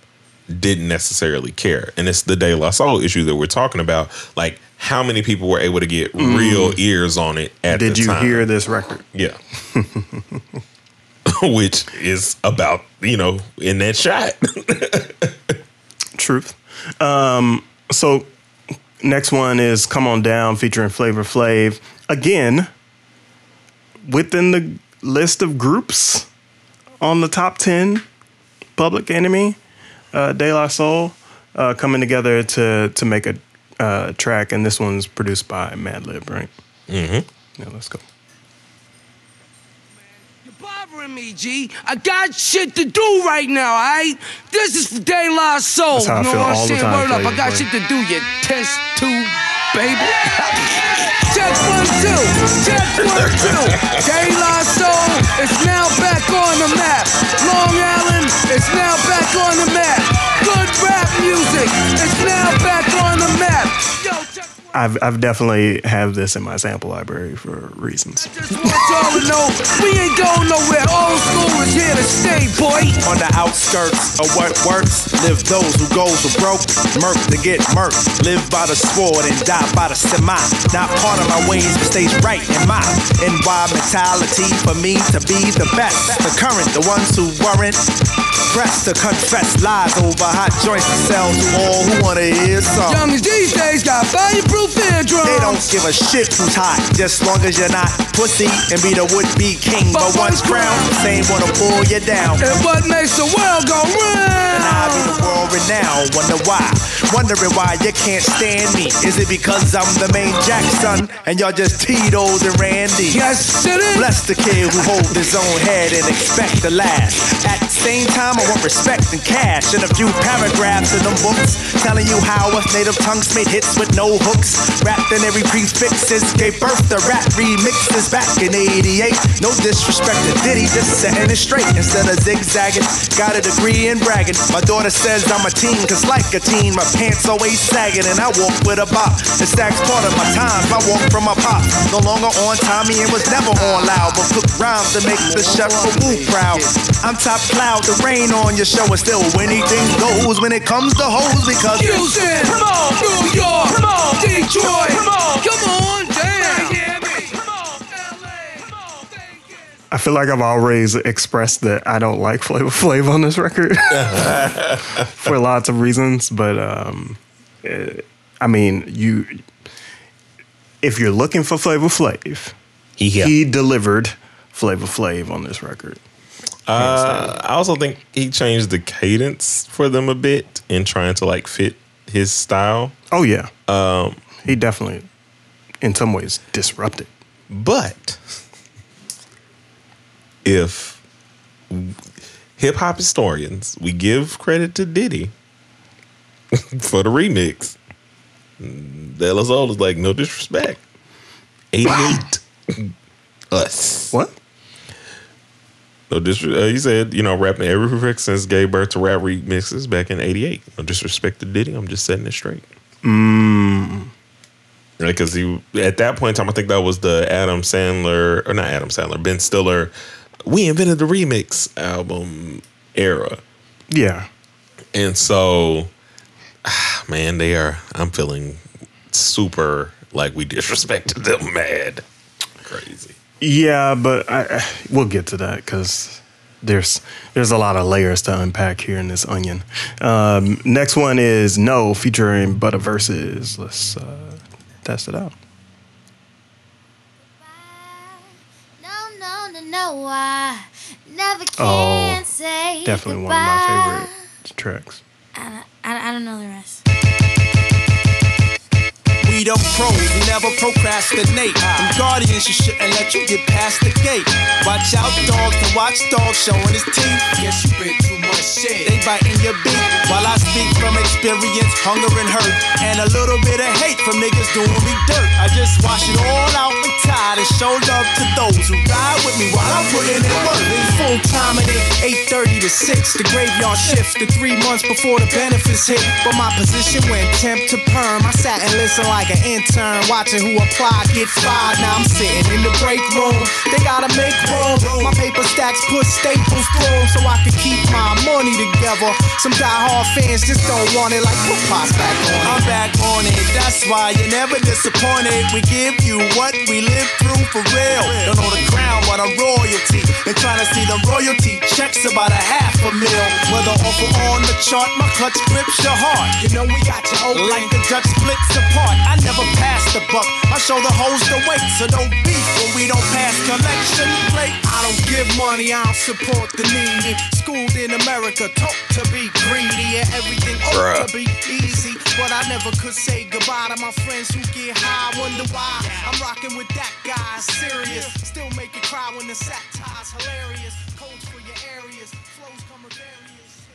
didn't necessarily care. And it's the De La Soul issue that we're talking about. Like, how many people were able to get Mm. real ears on it at that time? Did you time? hear this record? Yeah. Which is about, you know, in that shot. Truth. Um, so next one is "Come On Down" featuring Flavor Flav. Again, within the list of groups on the top ten, Public Enemy. uh, De La Soul uh, coming together to to make a uh, track, and this one's produced by Madlib, right? Mm-hmm. Yeah, let's go. Bothering me, G. I got shit to do right now, alright? This is for De La Soul. That's how I you know feel what I'm all the saying? time, Word up, I got shit to do, you test tube, baby. Check one, two. Check one, two. De La Soul is now back on the map. Long Island is now back on the map. Good rap music is now back on the map. Yo, check I've I've definitely have this in my sample library for reasons. want y'all to know we ain't going nowhere. Old school is here to stay, boy. On the outskirts of what works, live those who goes who broke, murk to get murked. Live by the sword and die by the semi. Not part of my ways, but stays right in my NY mentality for me to be the best. The current, the ones who weren't pressed to confess lies over hot joints and sell to all who wanna hear some. Youngins these days got They don't give a shit who's hot, just long as you're not pussy and be the would-be king. But once crowned, same wanna pull you down. And what makes the world go round? And I be the world renowned. Wonder why? Wondering why you can't stand me. Is it because I'm the main Jackson and y'all just Tito's and Randy? Yes, it is. Bless the kid who hold his own head and expect the last. At same time, I want respect and cash and a few paragraphs in them books telling you how us native tongues made hits with no hooks. Wrapped in every prefixes gave birth to rap remixes back in 88. No disrespect to Diddy, just setting it straight instead of zigzagging. Got a degree in bragging. My daughter says I'm a teen, cause like a teen, my pants always sagging and I walk with a bop. The stack's part of my time, I walk from my pop. No longer on Tommy and was never on loud, but cook rhymes to make the chef for Wu proud. I'm top cloud, the rain on your show, and still anything goes when it comes to hoes because Houston, come on, New York, come on, Detroit, come on, come on, damn. I feel like I've always expressed that I don't like Flavor Flav on this record. For lots of reasons, but um, eh, I mean, you if you're looking for Flavor Flav, he, he delivered Flavor Flav on this record. Uh, I also think he changed the cadence for them a bit in trying to like fit his style. Oh yeah, Um, he definitely, in some ways, disrupted. but if hip hop historians, we give credit to Diddy for the remix. De La Soul is like, no disrespect. 88. Us. What? No disrespect. Uh, he said, you know, rapping every remix since gave birth to rap remixes back in 88. No disrespect to Diddy. I'm just setting it straight. Mm, Because he, at that point in time, I think that was the Adam Sandler, or not Adam Sandler, Ben Stiller, We Invented the Remix album era. yeah, And so, ah, man, they are, I'm feeling super like we disrespected them mad. Crazy. Yeah, but I, we'll get to that because there's there's a lot of layers to unpack here in this onion. Um, next one is No featuring Butta Verses. Let's uh, test it out. No, no, no, no, I never Oh, say Definitely one of my favorite tracks. I, I, I don't know the rest. We don't pros, we never procrastinate. Them guardians, you shouldn't let you get past the gate. Watch out, dogs, the watchdog showing his teeth. Guess you bit too shit. They biting your beat while I speak from experience, hunger and hurt, and a little bit of hate from niggas doing me dirt. I just wash it all out and tired and show love to those who ride with me while I'm putting in work. Full time it ain't 8:30 to 6. The graveyard shifts to three months before the benefits hit. But my position went temp to perm. I sat and listened like an intern, watching who applied get fired. Now I'm sitting in the break room. They gotta make room. My paper stacks put staples through so I can keep my money together. Some diehard fans just don't want it like put pops back on. I'm back on it. That's why you're never disappointed. We give you what we live through for real. Don't know the crown, but a royalty. And trying to see the royalty checks about a half a mil. Whether off on the chart, my clutch grips your heart. You know we got you old like the Dutch splits apart. I never pass the buck. I show the hoes the weight, so don't beef when we don't pass collection plate. I don't give money, I don't support the needy. Schooled in America, taught to be greedy and everything ought to be easy. But I never could say goodbye to my friends who get high. Wonder why I'm rocking with that guy. Serious, still make you cry when the satire's hilarious. Codes for your areas, flows come various.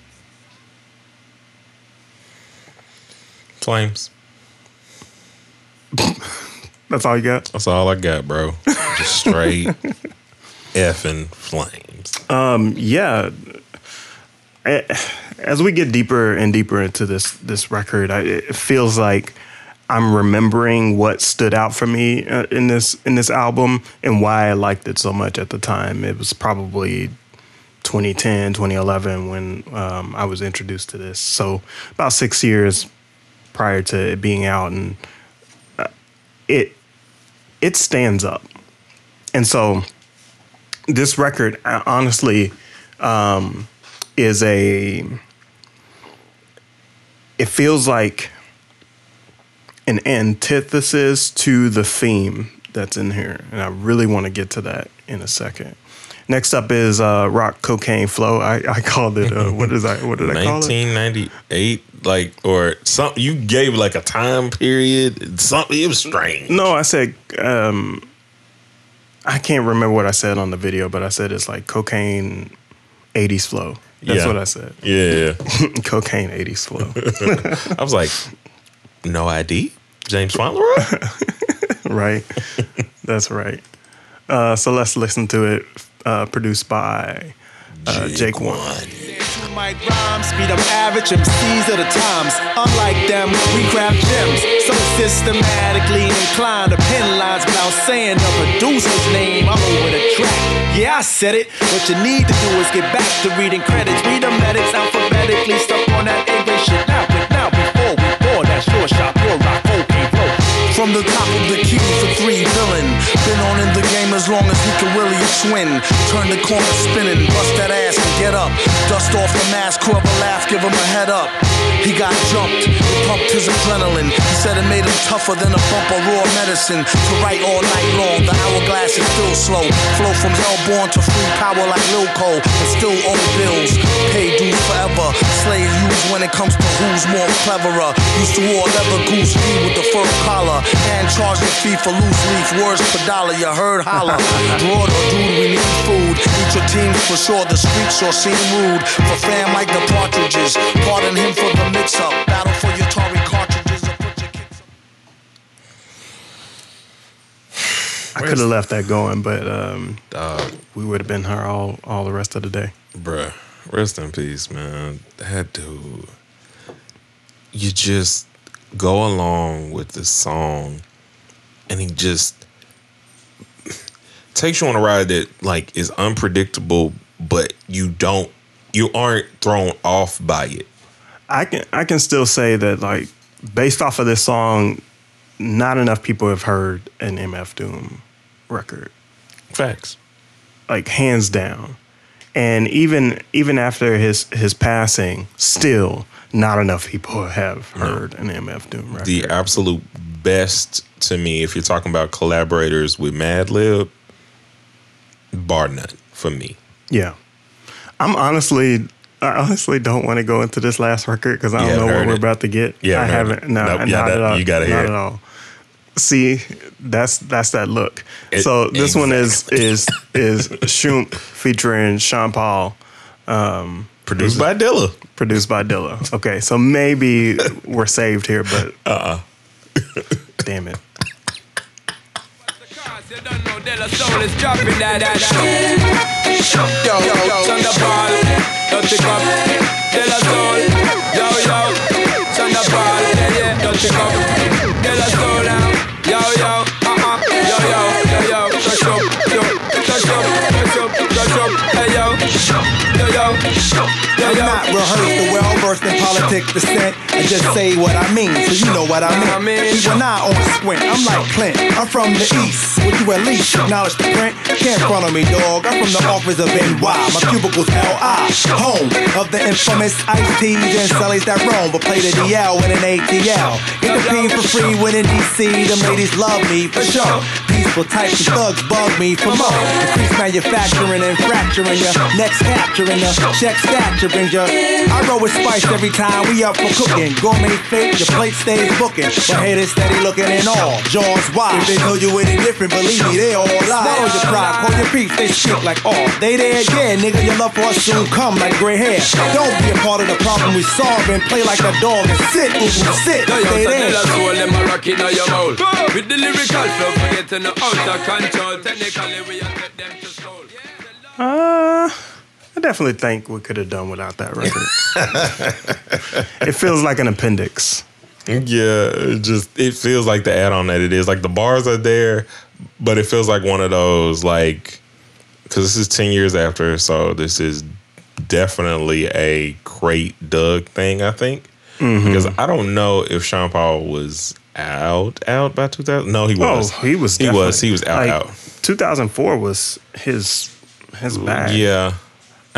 Flames. That's all you got? That's all I got, bro. Just straight effing flames. Um, yeah. Eh, As we get deeper and deeper into this this record, I, it feels like I'm remembering what stood out for me uh, in this in this album and why I liked it so much at the time. It was probably 2010, 2011 when um, I was introduced to this. So about six years prior to it being out, and uh, it it stands up. And so this record, honestly, um, is a. It feels like an antithesis to the theme that's in here, and I really want to get to that in a second. Next up is uh, Rock Co.Kane Flow. I, I called it. Uh, what is I? What did I call it? 1998, like or something. You gave like a time period. Something. It was strange. No, I said um, I can't remember what I said on the video, but I said it's like cocaine 80s flow. That's Yeah. what I said. Yeah. cocaine 80s flow. I was like, no ID. James Fauntleroy. right. That's right. Uh, so let's listen to it. Uh, produced by uh, Jake One. Two mic rhymes, speed up average MCs of the times. Unlike them, we craft gems. So systematically inclined to pen lines without saying the producer's name. I'm over the track. Yeah, I said it. What you need to do is get back to reading credits. Read the medics alphabetically, stuck on that English shit. Now, but now, before we pour that short shot, pure rock, cocaine flow. From the top of the key for three villain. Been on in the game as long as he can really swing. Turn the corner spinning, bust that ass and get up. Dust off the mask, whoever laugh, give him a head up. He got jumped, it pumped his adrenaline. He said it made him tougher than a bump of raw medicine. To write all night long, the hourglass is still slow. Flow from hellborn to free power like Lil Cole, but still owe bills. Pay dues forever. Slave use when it comes to who's more cleverer. Used to wore leather goose fee with the fur collar. And charge the fee for loose leaf. Words per dollar, you heard holler. Broad or dude, we need food. Eat your team for sure. The streets sure seem rude. For fam like the partridges. Pardon him for the mix up. Battle for your Tory cartridges. I could have left that going, but um, we would have been here all all the rest of the day. Bruh, rest in peace, man. That dude. You just go along with the song and he just takes you on a ride that like is unpredictable, but you don't you aren't thrown off by it. I can I can still say that like based off of this song, not enough people have heard an MF Doom record. Facts. Like hands down. And even even after his his passing, still not enough people have heard an MF Doom record. The absolute best to me, if you're talking about collaborators with Madlib, bar none for me. Yeah. I'm honestly I honestly don't want to go into this last record because I don't know what we're about to get. Yeah, I haven't it? No, Nope, not that- at all. you gotta hear not it. at all. See, that's that's that look. It- so this one is is is Shoomp featuring Sean Paul. Um, Produced by Dilla. Produced by Dilla. Okay, so maybe we're saved here, but uh uh, damn it. Soul is dropping that that Yo, yo, Thunderball, dirty cup. De La Soul, yo, yo, Thunderball, yeah, yeah, dirty cup. De La Soul now, yo, yo, yo, yo, yo, yo, not rehearse the well versed in politics descent. I just say what I mean, so you know what I mean. People not on squint, I'm like Clint. I'm from the east. Would you at least acknowledge the print? Can't front on me, dog. I'm from the office of NY. My cubicle's LI, home of the infamous Ice T's and Sullies that roam, but play the DL with an ATL. Get the P for free when in DC. Them ladies love me for sure. Peaceful types of thugs bug me for more. Increase manufacturing and fracturing ya. Next capturing ya. Check staturing ya. I roll with spice every time we up for cooking. Gourmet fake, your plate stays booking. But haters steady looking in all. Jaws wide. If they told you any different, believe me, they all lie. Swallow your pride, call your beef, they shit like all. They there, yeah, nigga, your love for us soon come like gray hair. Don't be a part of the problem we solve and play like a dog and sit, ooh, sit, Yo, yo, stay so there. tell us all them a rock in your mouth. With the lyrical flow, forgetting the out of control. Technically, we are take them to soul. Uh, I definitely think we could have done without that record. it feels like an appendix. Yeah, it just it feels like the add-on that it is. Like the bars are there, but it feels like one of those like because this is ten years after, so this is definitely a great Doug thing. I think Mhm. because I don't know if Sean Paul was out out by two thousand. No, he was. Oh, he was. He was. He was out Like, out. 2004 was his his bag. Yeah,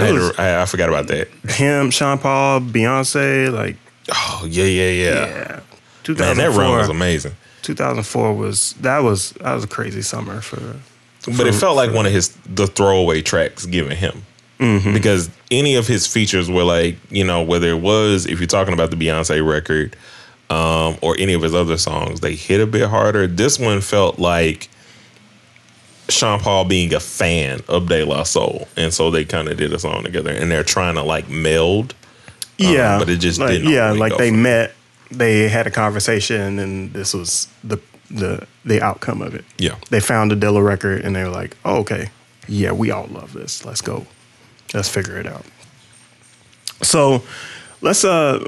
I, was- to, I I forgot about that. Him, Sean Paul, Beyonce, like Oh yeah, yeah, yeah. yeah. Man, that run was amazing. 2004 was that was that was a crazy summer for. But it felt like one of his the throwaway tracks given him. Mhm. Because any of his features were like, you know, whether it was if you're talking about the Beyonce record, um, or any of his other songs, they hit a bit harder. This one felt like Sean Paul being a fan of De La Soul. And so they kind of did a song together and they're trying to like meld. um, Yeah, but it just like, didn't. Yeah, like they met, they had a conversation, and this was the the the outcome of it. Yeah. they found a Dilla record, and they were like, "Oh, okay, yeah, we all love this. Let's go, let's figure it out." So, let's uh,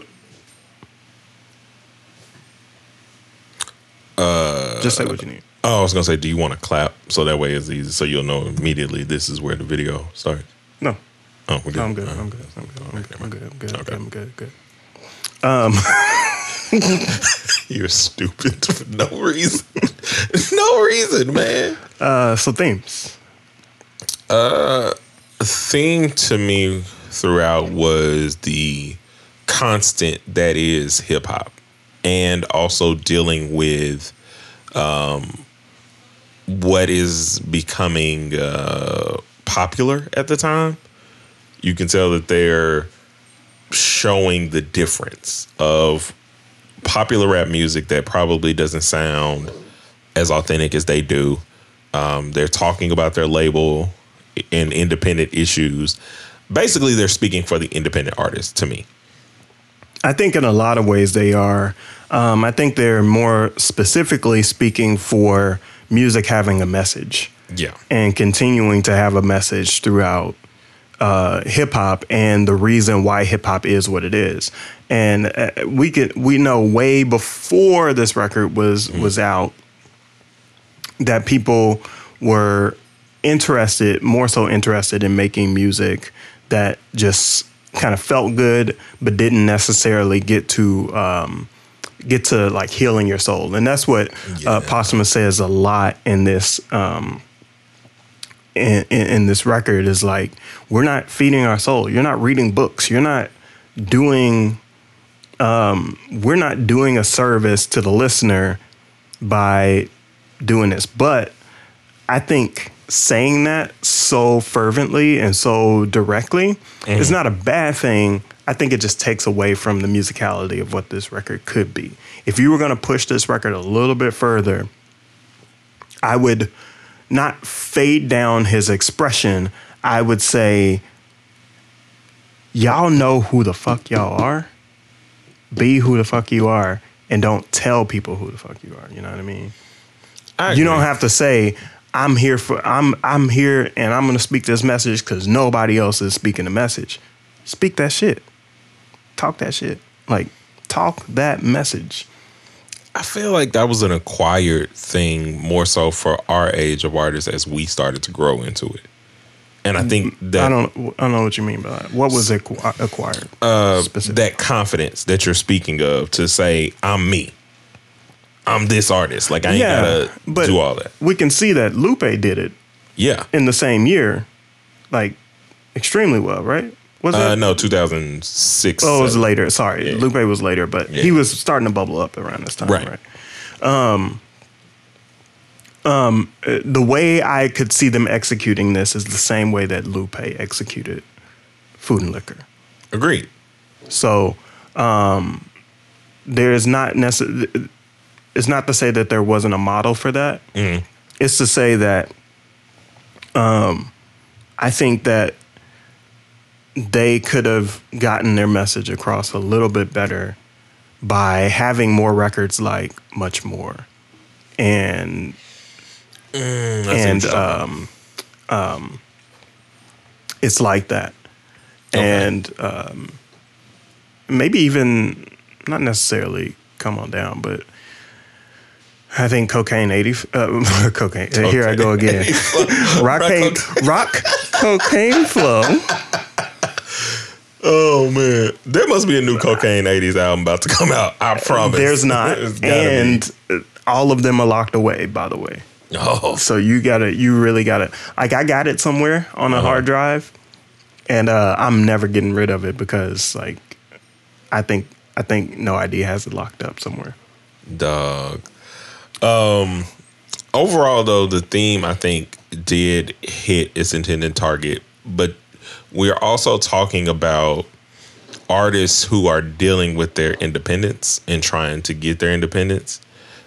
Uh, just say what you need. Oh, I was gonna say, do you want to clap so that way it's easy, so you'll know immediately this is where the video starts. No. Oh, we're good. No, I'm good. Uh, I'm good. I'm good. I'm good. I'm good. I'm good. I'm good. Good. Um, You're stupid for no reason. no reason, man. uh, so themes. Uh, theme to me throughout was the constant that is hip hop, and also dealing with um, what is becoming uh, popular at the time. You can tell that they're showing the difference of popular rap music that probably doesn't sound as authentic as they do. Um, they're talking about their label and independent issues. Basically, they're speaking for the independent artist to me. I think in a lot of ways they are. Um, I think they're more specifically speaking for music having a message. Yeah. And continuing to have a message throughout uh, hip hop and the reason why hip hop is what it is. And uh, we could we know way before this record was was out that people were interested, more so interested in making music that just kind of felt good, but didn't necessarily get to um, get to like healing your soul. And that's what uh, Posdnuos says a lot in this. Um, in, in, in this record is like we're not feeding our soul. You're not reading books. You're not doing. Um, we're not doing a service to the listener by doing this. But I think saying that so fervently and so directly is Mhm. not a bad thing. I think it just takes away from the musicality of what this record could be. If you were going to push this record a little bit further, I would not fade down his expression. I would say, y'all know who the fuck y'all are. Be who the fuck you are, and don't tell people who the fuck you are. You know what I mean? you don't have to say, "I'm here for I'm I'm here and I'm gonna speak this message" because nobody else is speaking the message. Speak that shit. Talk that shit. Like talk that message. I feel like that was an acquired thing more so for our age of artists as we started to grow into it. and I think that I don't I don't know what you mean by that. What was acqu- acquired? uh, that confidence that you're speaking of to say I'm me, I'm this artist. Like I ain't gotta but do all that. We can see that Lupe did it. Yeah. In the same year, like extremely well, right? Was uh, it? no 2006. Oh, it was seven. later. Sorry, Lupe was later, but Yeah. he was starting to bubble up around this time, Right. right? Um, um, uh, the way I could see them executing this is the same way that Lupe executed Food and Liquor. Agreed. So um, there is not necessarily. It's not to say that there wasn't a model for that. Mm-hmm. It's to say that um, I think that they could have gotten their message across a little bit better by having more records like Much More and Mm, I see what and um, um, it's like that, and um, maybe even not necessarily come on down, but I think cocaine eighty uh, cocaine. Here I go again. rock, pain, rock cocaine flow. Oh man, there must be a new Cocaine '80s album about to come out. I promise. There's not, There's be. and uh, all of them are locked away. By the way. Oh. So you gotta, you really gotta. Like I got it somewhere on a Uh-huh. hard drive, and uh, I'm never getting rid of it because like, I think I think No ID has it locked up somewhere. dog. Um, overall, though, the theme I think did hit its intended target, but we're also talking about artists who are dealing with their independence and trying to get their independence.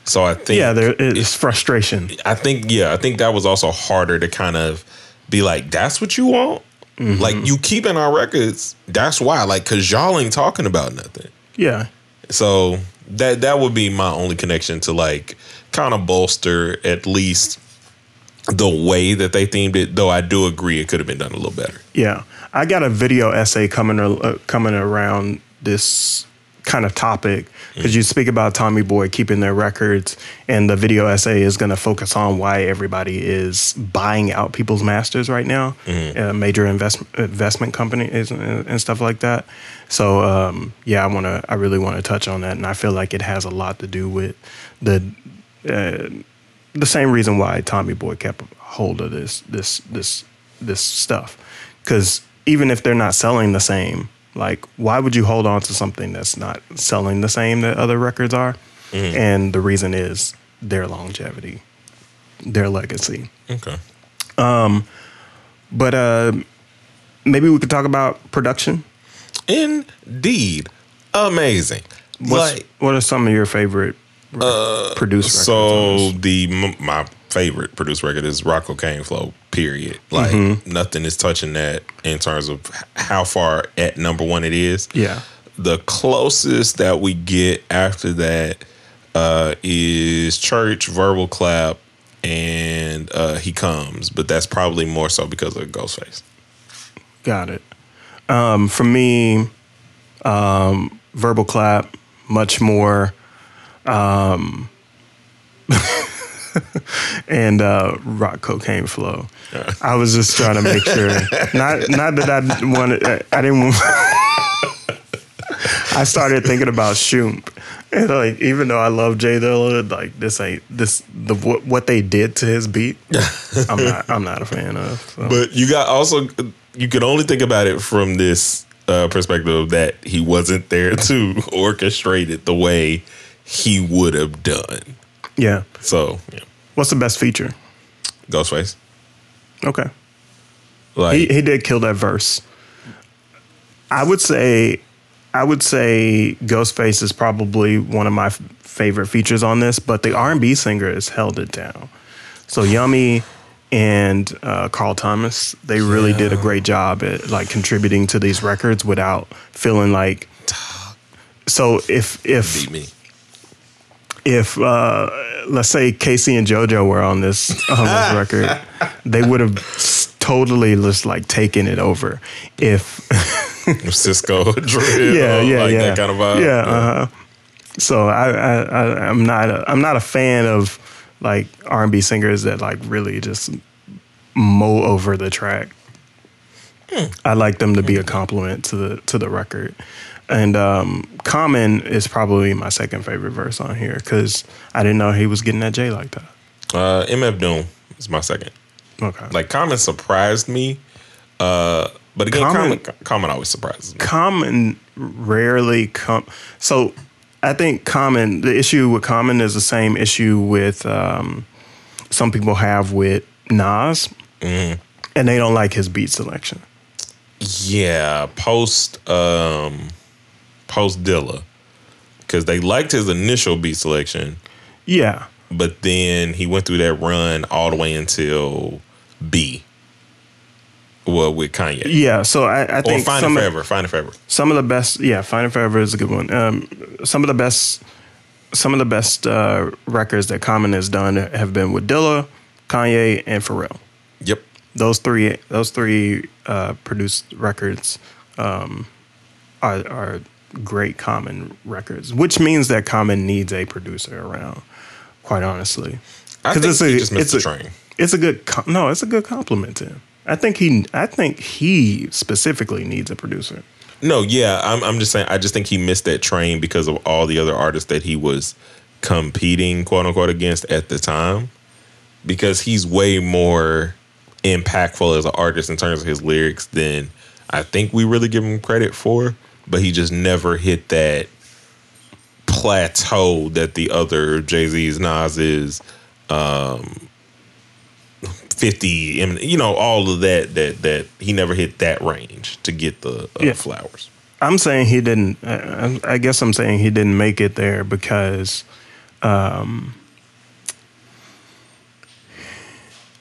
So I think yeah, there is frustration. I think yeah, I think that was also harder to kind of be like, that's what you want. Mm-hmm. Like you keeping our records. That's why. Like, cause y'all ain't talking about nothing. Yeah, So that that would be my only connection to like kind of bolster at least the way that they themed it. Though I do agree it could have been done a little better. yeah. I got a video essay coming uh, coming around this kind of topic because you speak about Tommy Boy keeping their records, and the video essay is going to focus on why everybody is buying out people's masters right now, uh, major investment investment companies and, and stuff like that. So um, yeah, I want to, I really want to touch on that, and I feel like it has a lot to do with the uh, the same reason why Tommy Boy kept hold of this this this this stuff, because even if they're not selling the same, like why would you hold on to something that's not selling the same that other records are? Mhm. And the reason is their longevity, their legacy. Okay. Um, but uh, maybe we could talk about production. Indeed, amazing. What's, Like- what are some of your favorite uh, produced? So the m- my favorite produced record is Rock Co.Kane Flow. Period. Like Mhm. nothing is touching that in terms of how far at number one it is. Yeah. The closest that we get after that uh, is Church, Verbal Clap, and uh, He Comes. But that's probably more so because of Ghostface. Got it. Um, for me, um, verbal clap, much more, um, and uh, rock co.kane flow. I was just trying to make sure. Not not that I wanted. I didn't. want- I started thinking about Shoomp. And like, even though I love Jay Dilla, like this ain't this the what, what they did to his beat. I'm not. I'm not a fan of. so. But you got also you can only think about it from this uh, perspective that he wasn't there to orchestrate it the way he would have done. yeah. So yeah. What's the best feature? Ghostface. Okay. Like he, he did kill that verse. I would say, I would say Ghostface is probably one of my f- favorite features on this, but the R and B singer has held it down. So Yummy and uh, Carl Thomas, they really did a great job at like contributing to these records without feeling like. So if if if uh, let's say K-Ci and JoJo were on this on this record, they would have totally just like taken it over. If Sisqó drill, yeah, yeah, like yeah, that kind of vibe. Yeah. Uh-huh. So I, I, I I'm not a, I'm not a fan of like R and B singers that like really just mow over the track. I like them to be a compliment to the to the record. And um, Common is probably my second favorite verse on here because I didn't know he was getting that J like that. Uh, MF Doom is my second. Okay. Like Common surprised me, uh, but again, Common- Common, Common always surprises me. Common rarely come. So I think Common. The issue with Common is the same issue with um, some people have with Nas, Mm-hmm. and they don't like his beat selection. Yeah, post um, post Dilla, because they liked his initial beat selection, Yeah, but then he went through that run all the way until B. Well, with Kanye. yeah. So I, I or think Find It some of- Forever. Find It Forever. some of the best yeah find it forever is a good one um, some of the best some of the best uh, records that common has done have been with dilla kanye and pharrell Yep. those three those three uh, produced records um, are, are great common records which means that common needs a producer around quite honestly I think it's a- he just missed the a- train. it's a good no it's a good compliment to him i think he i think he specifically needs a producer No, yeah, I'm. I'm just saying. I just think he missed that train because of all the other artists that he was competing, quote unquote, against at the time. Because he's way more impactful as an artist in terms of his lyrics than I think we really give him credit for. But he just never hit that plateau that the other Jay Z's, Nas's, um, fifty, Emin- you know, all of that. That that he never hit that range to get the uh, Yeah. flowers. I'm saying he didn't. I, I guess I'm saying he didn't make it there because, um,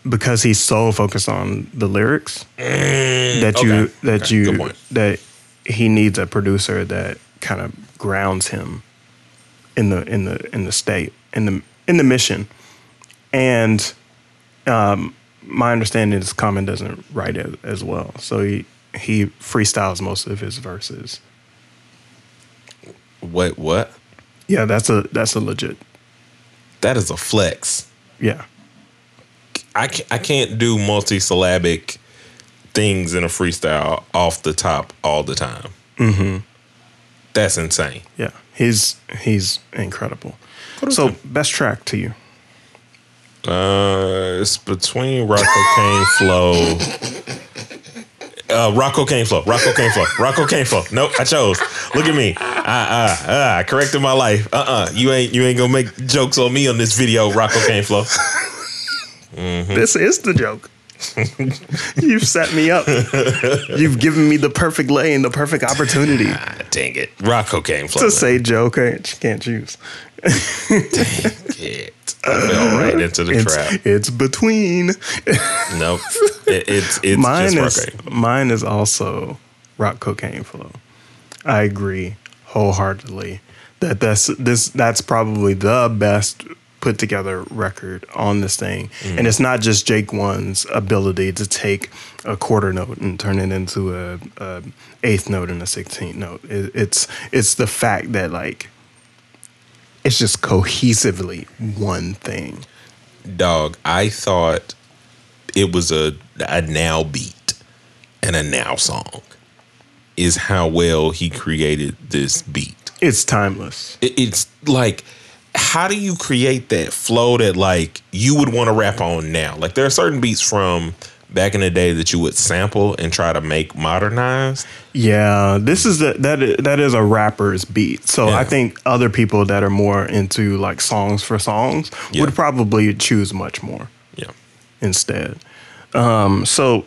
because he's so focused on the lyrics that you okay. that Okay, you that he needs a producer that kind of grounds him in the in the in the state in the in the mission, and um, my understanding is Common doesn't write as, as well, so he he freestyles most of his verses. Wait, what? Yeah, that's a that's a legit. That is a flex. Yeah, I can't, I can't do multi-syllabic things in a freestyle off the top all the time. hmm That's insane. yeah. He's he's incredible. So best track to you? Uh, it's between Rock Co.Kane Flow. Uh, Rock Co.Kane Flow. Rock Co.Kane Flow. Rock Co.Kane Flow. Nope, I chose. Look at me. Ah, ah, ah. I corrected my life. Uh, uh You ain't, you ain't gonna make jokes on me on this video. Rock Co.Kane Flow. Mhm. This is the joke. You've set me up. You've given me the perfect lane, the perfect opportunity ah, Dang it. Rock Co.Kane Flow. to man. say joke. I can't choose. Dang it. I fell right into the it's, trap. It's between. Nope. It, it's it's mine just is mine is also rock co.kane flow. I agree wholeheartedly that that's this that's probably the best put together record on this thing, Mm. and it's not just Jake One's ability to take a quarter note and turn it into a, a eighth note and a sixteenth note. It, it's it's the fact that like it's just cohesively one thing. Dog, I thought it was a a now beat and a now song. Is how well he created this beat. It's timeless. It- it's like how do you create that flow that like you would want to rap on now? Like there are certain beats from back in the day that you would sample and try to make modernized. Yeah, this is the, that that is a rapper's beat. So I think other people that are more into like songs for songs would probably choose much more. Yeah. Instead. Um, so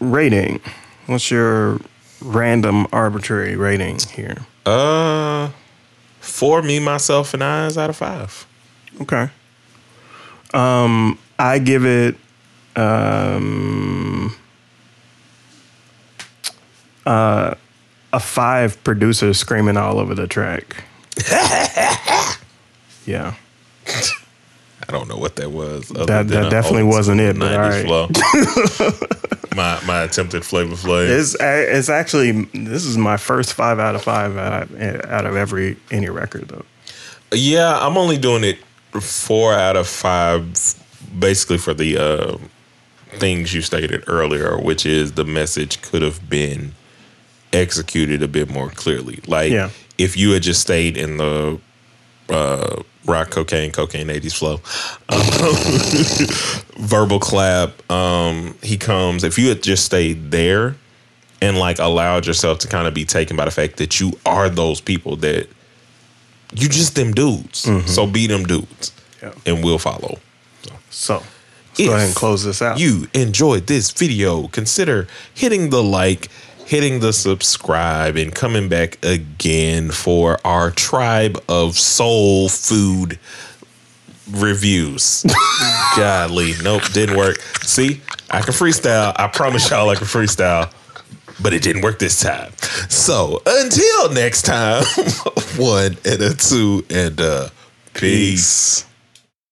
rating. What's your random arbitrary rating here? Uh for me, myself, and I, I's out of five. Okay. Um, I give it um uh a five producer screaming all over the track. yeah. I don't know what that was. That- that definitely wasn't it, but 90s all flow. my my attempted flavor flav. It's it's actually this is my first five out of five out of, out of every any record though. Yeah, I'm only doing it four out of five, basically for the uh, things you stated earlier, which is the message could have been executed a bit more clearly. Like Yeah. if you had just stayed in the uh, rock cocaine, cocaine 80s flow, um, verbal clap, um, he comes, if you had just stayed there and like allowed yourself to kind of be taken by the fact that you are those people that you just them dudes. So be them dudes. And we'll follow. So let's go ahead and close this out. You enjoyed this video, consider hitting the like, hitting the subscribe, and coming back again for our tribe of soul food reviews. Godly. Nope, didn't work. See, I can freestyle. I promise y'all I can freestyle. But it didn't work this time. So until next time, one and a two and uh peace.